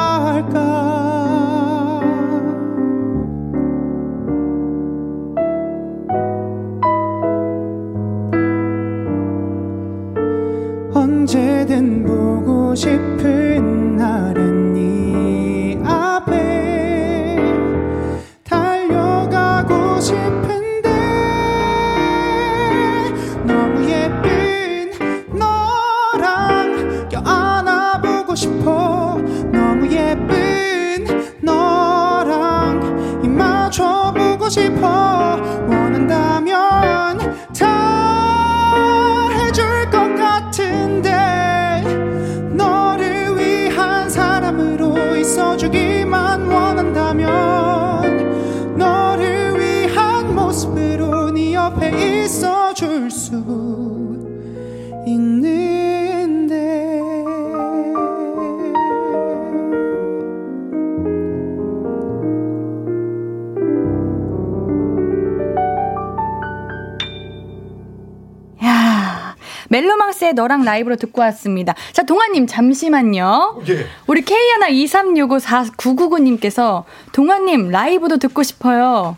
너랑 라이브로 듣고 왔습니다. 자, 동아님, 잠시만요. 예. 우리 K126549999님께서 동아님, 라이브도 듣고 싶어요.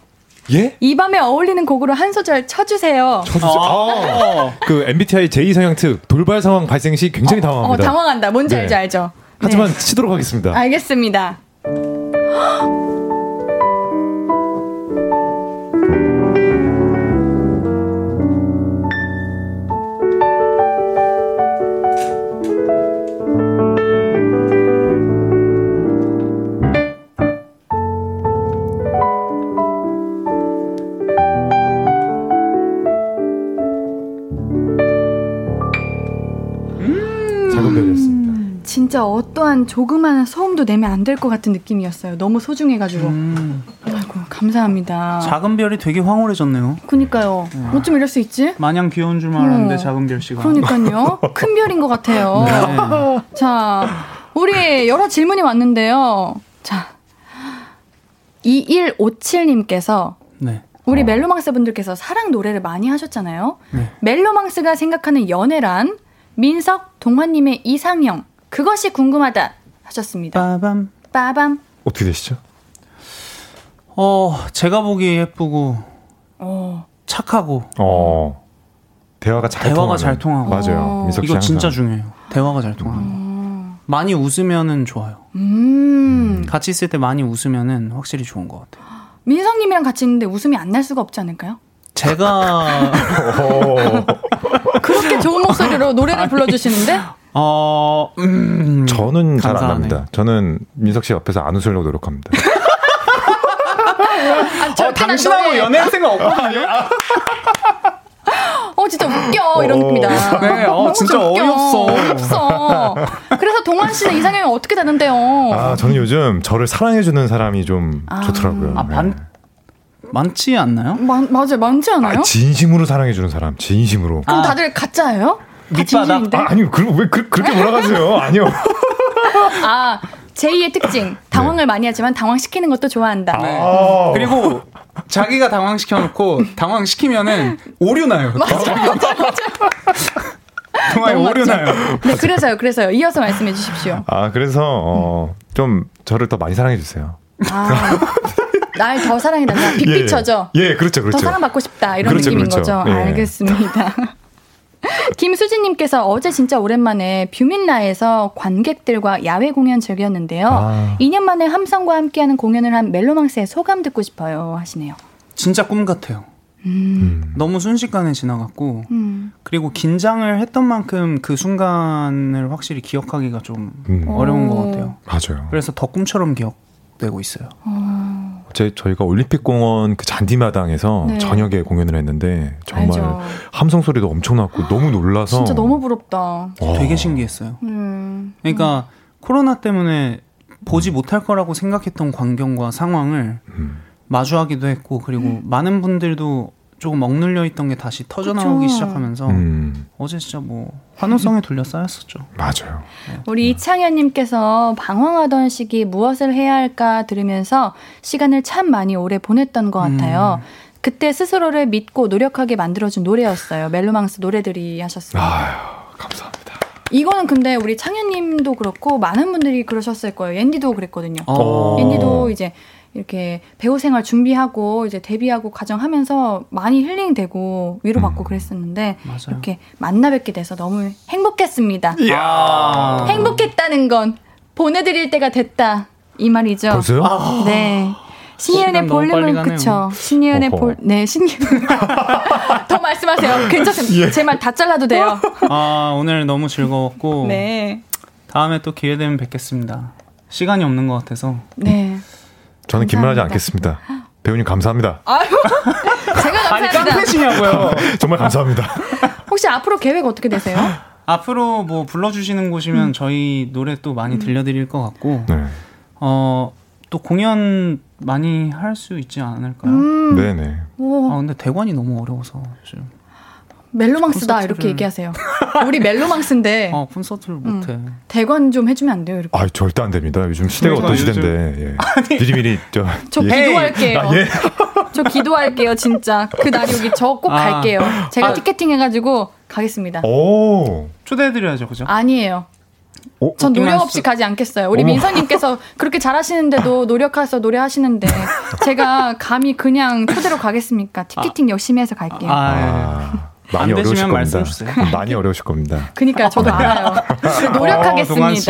예? 이 밤에 어울리는 곡으로 한 소절 쳐주세요. 쳐주세요. 아, 그 MBTI 제2 성향 특 돌발 상황 발생 시 굉장히 어, 당황합니다. 당황한다. 뭔지 네. 알죠, 알죠? 하지만 네. 치도록 하겠습니다. 알겠습니다. 작은 별이었습니다. 진짜 어떠한 조그마한 소음도 내면 안 될 것 같은 느낌이었어요. 너무 소중해가지고. 음, 아이고, 감사합니다. 작은 별이 되게 황홀해졌네요. 그니까요. 어쩜 이럴 수 있지? 마냥 귀여운 줄만 알았는데 어. 작은 별 씨가. 그러니까요. 큰 별인 것 같아요. 네. 자, 우리 여러 질문이 왔는데요. 자, 2157님께서 네. 우리 멜로망스 분들께서 사랑 노래를 많이 하셨잖아요. 네. 멜로망스가 생각하는 연애란 민석, 동환님의 이상형 그것이 궁금하다 하셨습니다. 빠밤. 빠밤. 어떻게 되시죠? 어, 제가 보기에 예쁘고 어, 착하고 어. 대화가 잘 대화가 통하는. 잘 통하고. 맞아요. 어. 민석 씨 이거 항상. 진짜 중요해요. 대화가 잘 통하는 거. 많이 웃으면은 좋아요. 음. 같이 있을 때 많이 웃으면은 확실히 좋은 것 같아요. 민석님이랑 같이 있는데 웃음이 안 날 수가 없지 않을까요? 제가 어. 그렇게 좋은 목소리로 노래를 불러주시는데? 어, 음, 저 저는 잘 안. 납니다. 저는 민석 씨 옆에서 안 웃으려고 노력합니다. 아, 난 당신하고 연애할 생각 없거든요. 어 진짜 웃겨 이런 느낌이다. 네, 어, 진짜 웃겨. 어이없어. 어이없어. 그래서 동환 씨는 이상형이 어떻게 다른데요? 아, 저는 요즘 저를 사랑해주는 사람이 좀 아. 좋더라고요. 아, 반, 많지 않나요? 마, 맞아요, 많지 않아요? 아, 진심으로 사랑해주는 사람, 진심으로. 그럼 아. 다들 가짜예요? 다 밑바닥. 진심인데? 아, 아니요, 그럼 왜 그, 그렇게 몰아가세요? 아니요. 아, 제2의 특징. 당황을 많이 하지만 당황시키는 것도 좋아한다. 네. 아, 그리고 자기가 당황시켜놓고 당황시키면은 오류나요. 동아에 너무 오류나요. 네, 그래서요, 그래서요. 이어서 말씀해 주십시오. 아, 그래서, 어, 좀 저를 더 많이 사랑해 주세요. 아, 날 더 사랑해 달라. 빅피처죠. 예, 예, 그렇죠, 그렇죠. 더 사랑받고 싶다. 이런 그렇죠, 느낌인 그렇죠. 거죠. 예. 알겠습니다. 김수진님께서 어제 진짜 오랜만에 뷰밀라에서 관객들과 야외 공연 즐겼는데요. 아. 2년 만에 함성과 함께하는 공연을 한 멜로망스의 소감 듣고 싶어요. 하시네요. 진짜 꿈 같아요. 음. 너무 순식간에 지나갔고 음. 그리고 긴장을 했던 만큼 그 순간을 확실히 기억하기가 좀 음. 어려운 오. 것 같아요. 맞아요. 그래서 더 꿈처럼 기억되고 있어요. 어 제 저희가 올림픽공원 그 잔디마당에서 네. 저녁에 공연을 했는데 정말 알죠. 함성 소리도 엄청 났고 너무 놀라서 진짜 너무 부럽다. 와. 되게 신기했어요. 음. 그러니까 코로나 때문에 보지 못할 거라고 생각했던 광경과 상황을 음. 마주하기도 했고 그리고 많은 분들도 조금 억눌려 있던 게 다시 터져 나오기. 시작하면서 음, 어제 진짜 뭐 환호성에 둘러싸였었죠. 맞아요. 우리 이창현님께서 방황하던 시기 무엇을 해야 할까 들으면서 시간을 참 많이 오래 보냈던 것 같아요. 그때 스스로를 믿고 노력하게 만들어준 노래였어요. 멜로망스 노래들이 하셨습니다. 아유, 감사합니다. 이거는 근데 우리 창현님도 그렇고 많은 분들이 그러셨을 거예요. 앤디도 그랬거든요. 어. 앤디도 이제 이렇게 배우 생활 준비하고 이제 데뷔하고 가정하면서 많이 힐링되고 위로받고 음. 그랬었는데 맞아요. 이렇게 만나 뵙게 돼서 너무 행복했습니다. 아. 행복했다는 건 보내드릴 때가 됐다 이 말이죠. 벌써요? 네. 신예은의 볼륨은. 그쵸. 신예은의. 볼, 네, 신예은. 더 말씀하세요. 괜찮습니다. 예. 제말 다 잘라도 돼요. 아 오늘 너무 즐거웠고 네. 다음에 또 기회 되면 뵙겠습니다. 시간이 없는 것 같아서 네. 저는 긴말하지. 않겠습니다. 배우님 감사합니다. 아유. 제가 감사합니다. 깡패시냐고요. 정말 감사합니다. 혹시 앞으로 계획 어떻게 되세요? 앞으로 뭐 불러주시는 곳이면 저희 노래 또 많이 들려드릴 것 같고 네. 어또 공연 많이 할 수 있지 않을까요? 음. 네네. 오, 아 근데 대관이 너무 어려워서 요즘 멜로망스다 콘서트를- 이렇게 얘기하세요. 우리 멜로망스인데 아 콘서트를 못해. 대관 좀 해주면 안 돼요? 이렇게. 아 절대 안 됩니다. 요즘 시대가 어떤 시대인데. 예. 미리미리 저. 저 예. 기도할게요. 아, 예. 저 기도할게요, 진짜. 그 날이 오기 저 꼭 아. 갈게요. 제가 아. 티켓팅 해가지고 가겠습니다. 오. 초대해드려야죠, 그죠? 아니에요. 오. 전 노력 없이. 가지 않겠어요. 우리. 민서님께서 그렇게 잘하시는데도 노력해서 노래하시는데 제가 감히 그냥 초대로 가겠습니까? 티켓팅 열심히 해서 갈게요. 아, 예. 아, 많이 안 어려우실 되시면 겁니다. 말씀 주세요. 많이 어려우실 겁니다. 그니까요, 저도 알아요. 동환 씨.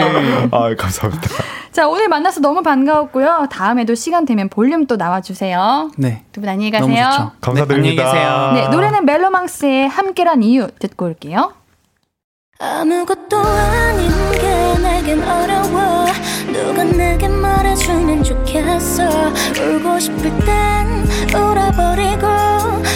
노력하겠습니다. 아, 감사합니다. 자, 오늘 만나서 너무 반가웠고요. 다음에도 시간 되면 볼륨 또 나와주세요. 네. 두 분 안녕히 가세요. 좋죠. 감사드립니다. 네, 안녕히 계세요. 네, 노래는 멜로망스의 함께란 이유 듣고 올게요. 아무것도 아닌 게 내겐 어려워 누가 내게 말해주면 좋겠어 울고 싶을 땐 울어버리고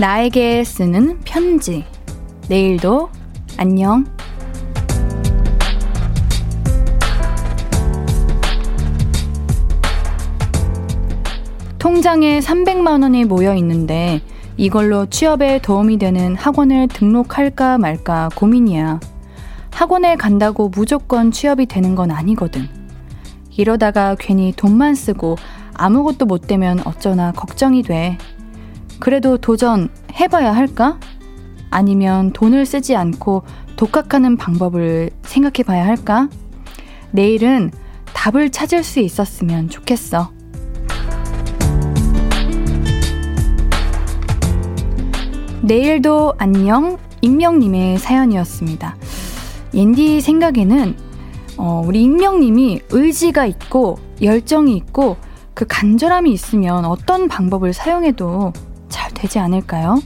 나에게 쓰는 편지. 내일도 안녕. 통장에 300만 원이 모여 있는데 이걸로 취업에 도움이 되는 학원을 등록할까 말까 고민이야. 학원에 간다고 무조건 취업이 되는 건 아니거든. 이러다가 괜히 돈만 쓰고 아무것도 못 되면 어쩌나 걱정이 돼. 그래도 도전 해봐야 할까? 아니면 돈을 쓰지 않고 독학하는 방법을 생각해 봐야 할까? 내일은 답을 찾을 수 있었으면 좋겠어. 내일도 안녕 익명님의 사연이었습니다. 옌디 생각에는 어, 우리 익명님이 의지가 있고 열정이 있고 그 간절함이 있으면 어떤 방법을 사용해도 잘 되지 않을까요?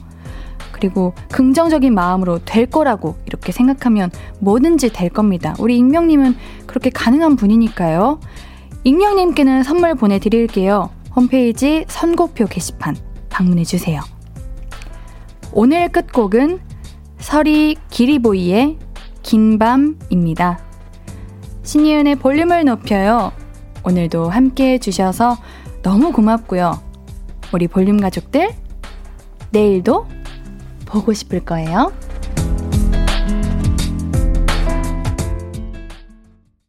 그리고 긍정적인 마음으로 될 거라고 이렇게 생각하면 뭐든지 될 겁니다. 우리 익명님은 그렇게 가능한 분이니까요. 익명님께는 선물 보내드릴게요. 홈페이지 선곡표 게시판 방문해주세요. 오늘 끝곡은 서리 기리보이의 긴 밤입니다. 신이은의 볼륨을 높여요. 오늘도 함께 해주셔서 너무 고맙고요. 우리 볼륨 가족들, 내일도 보고 싶을 거예요.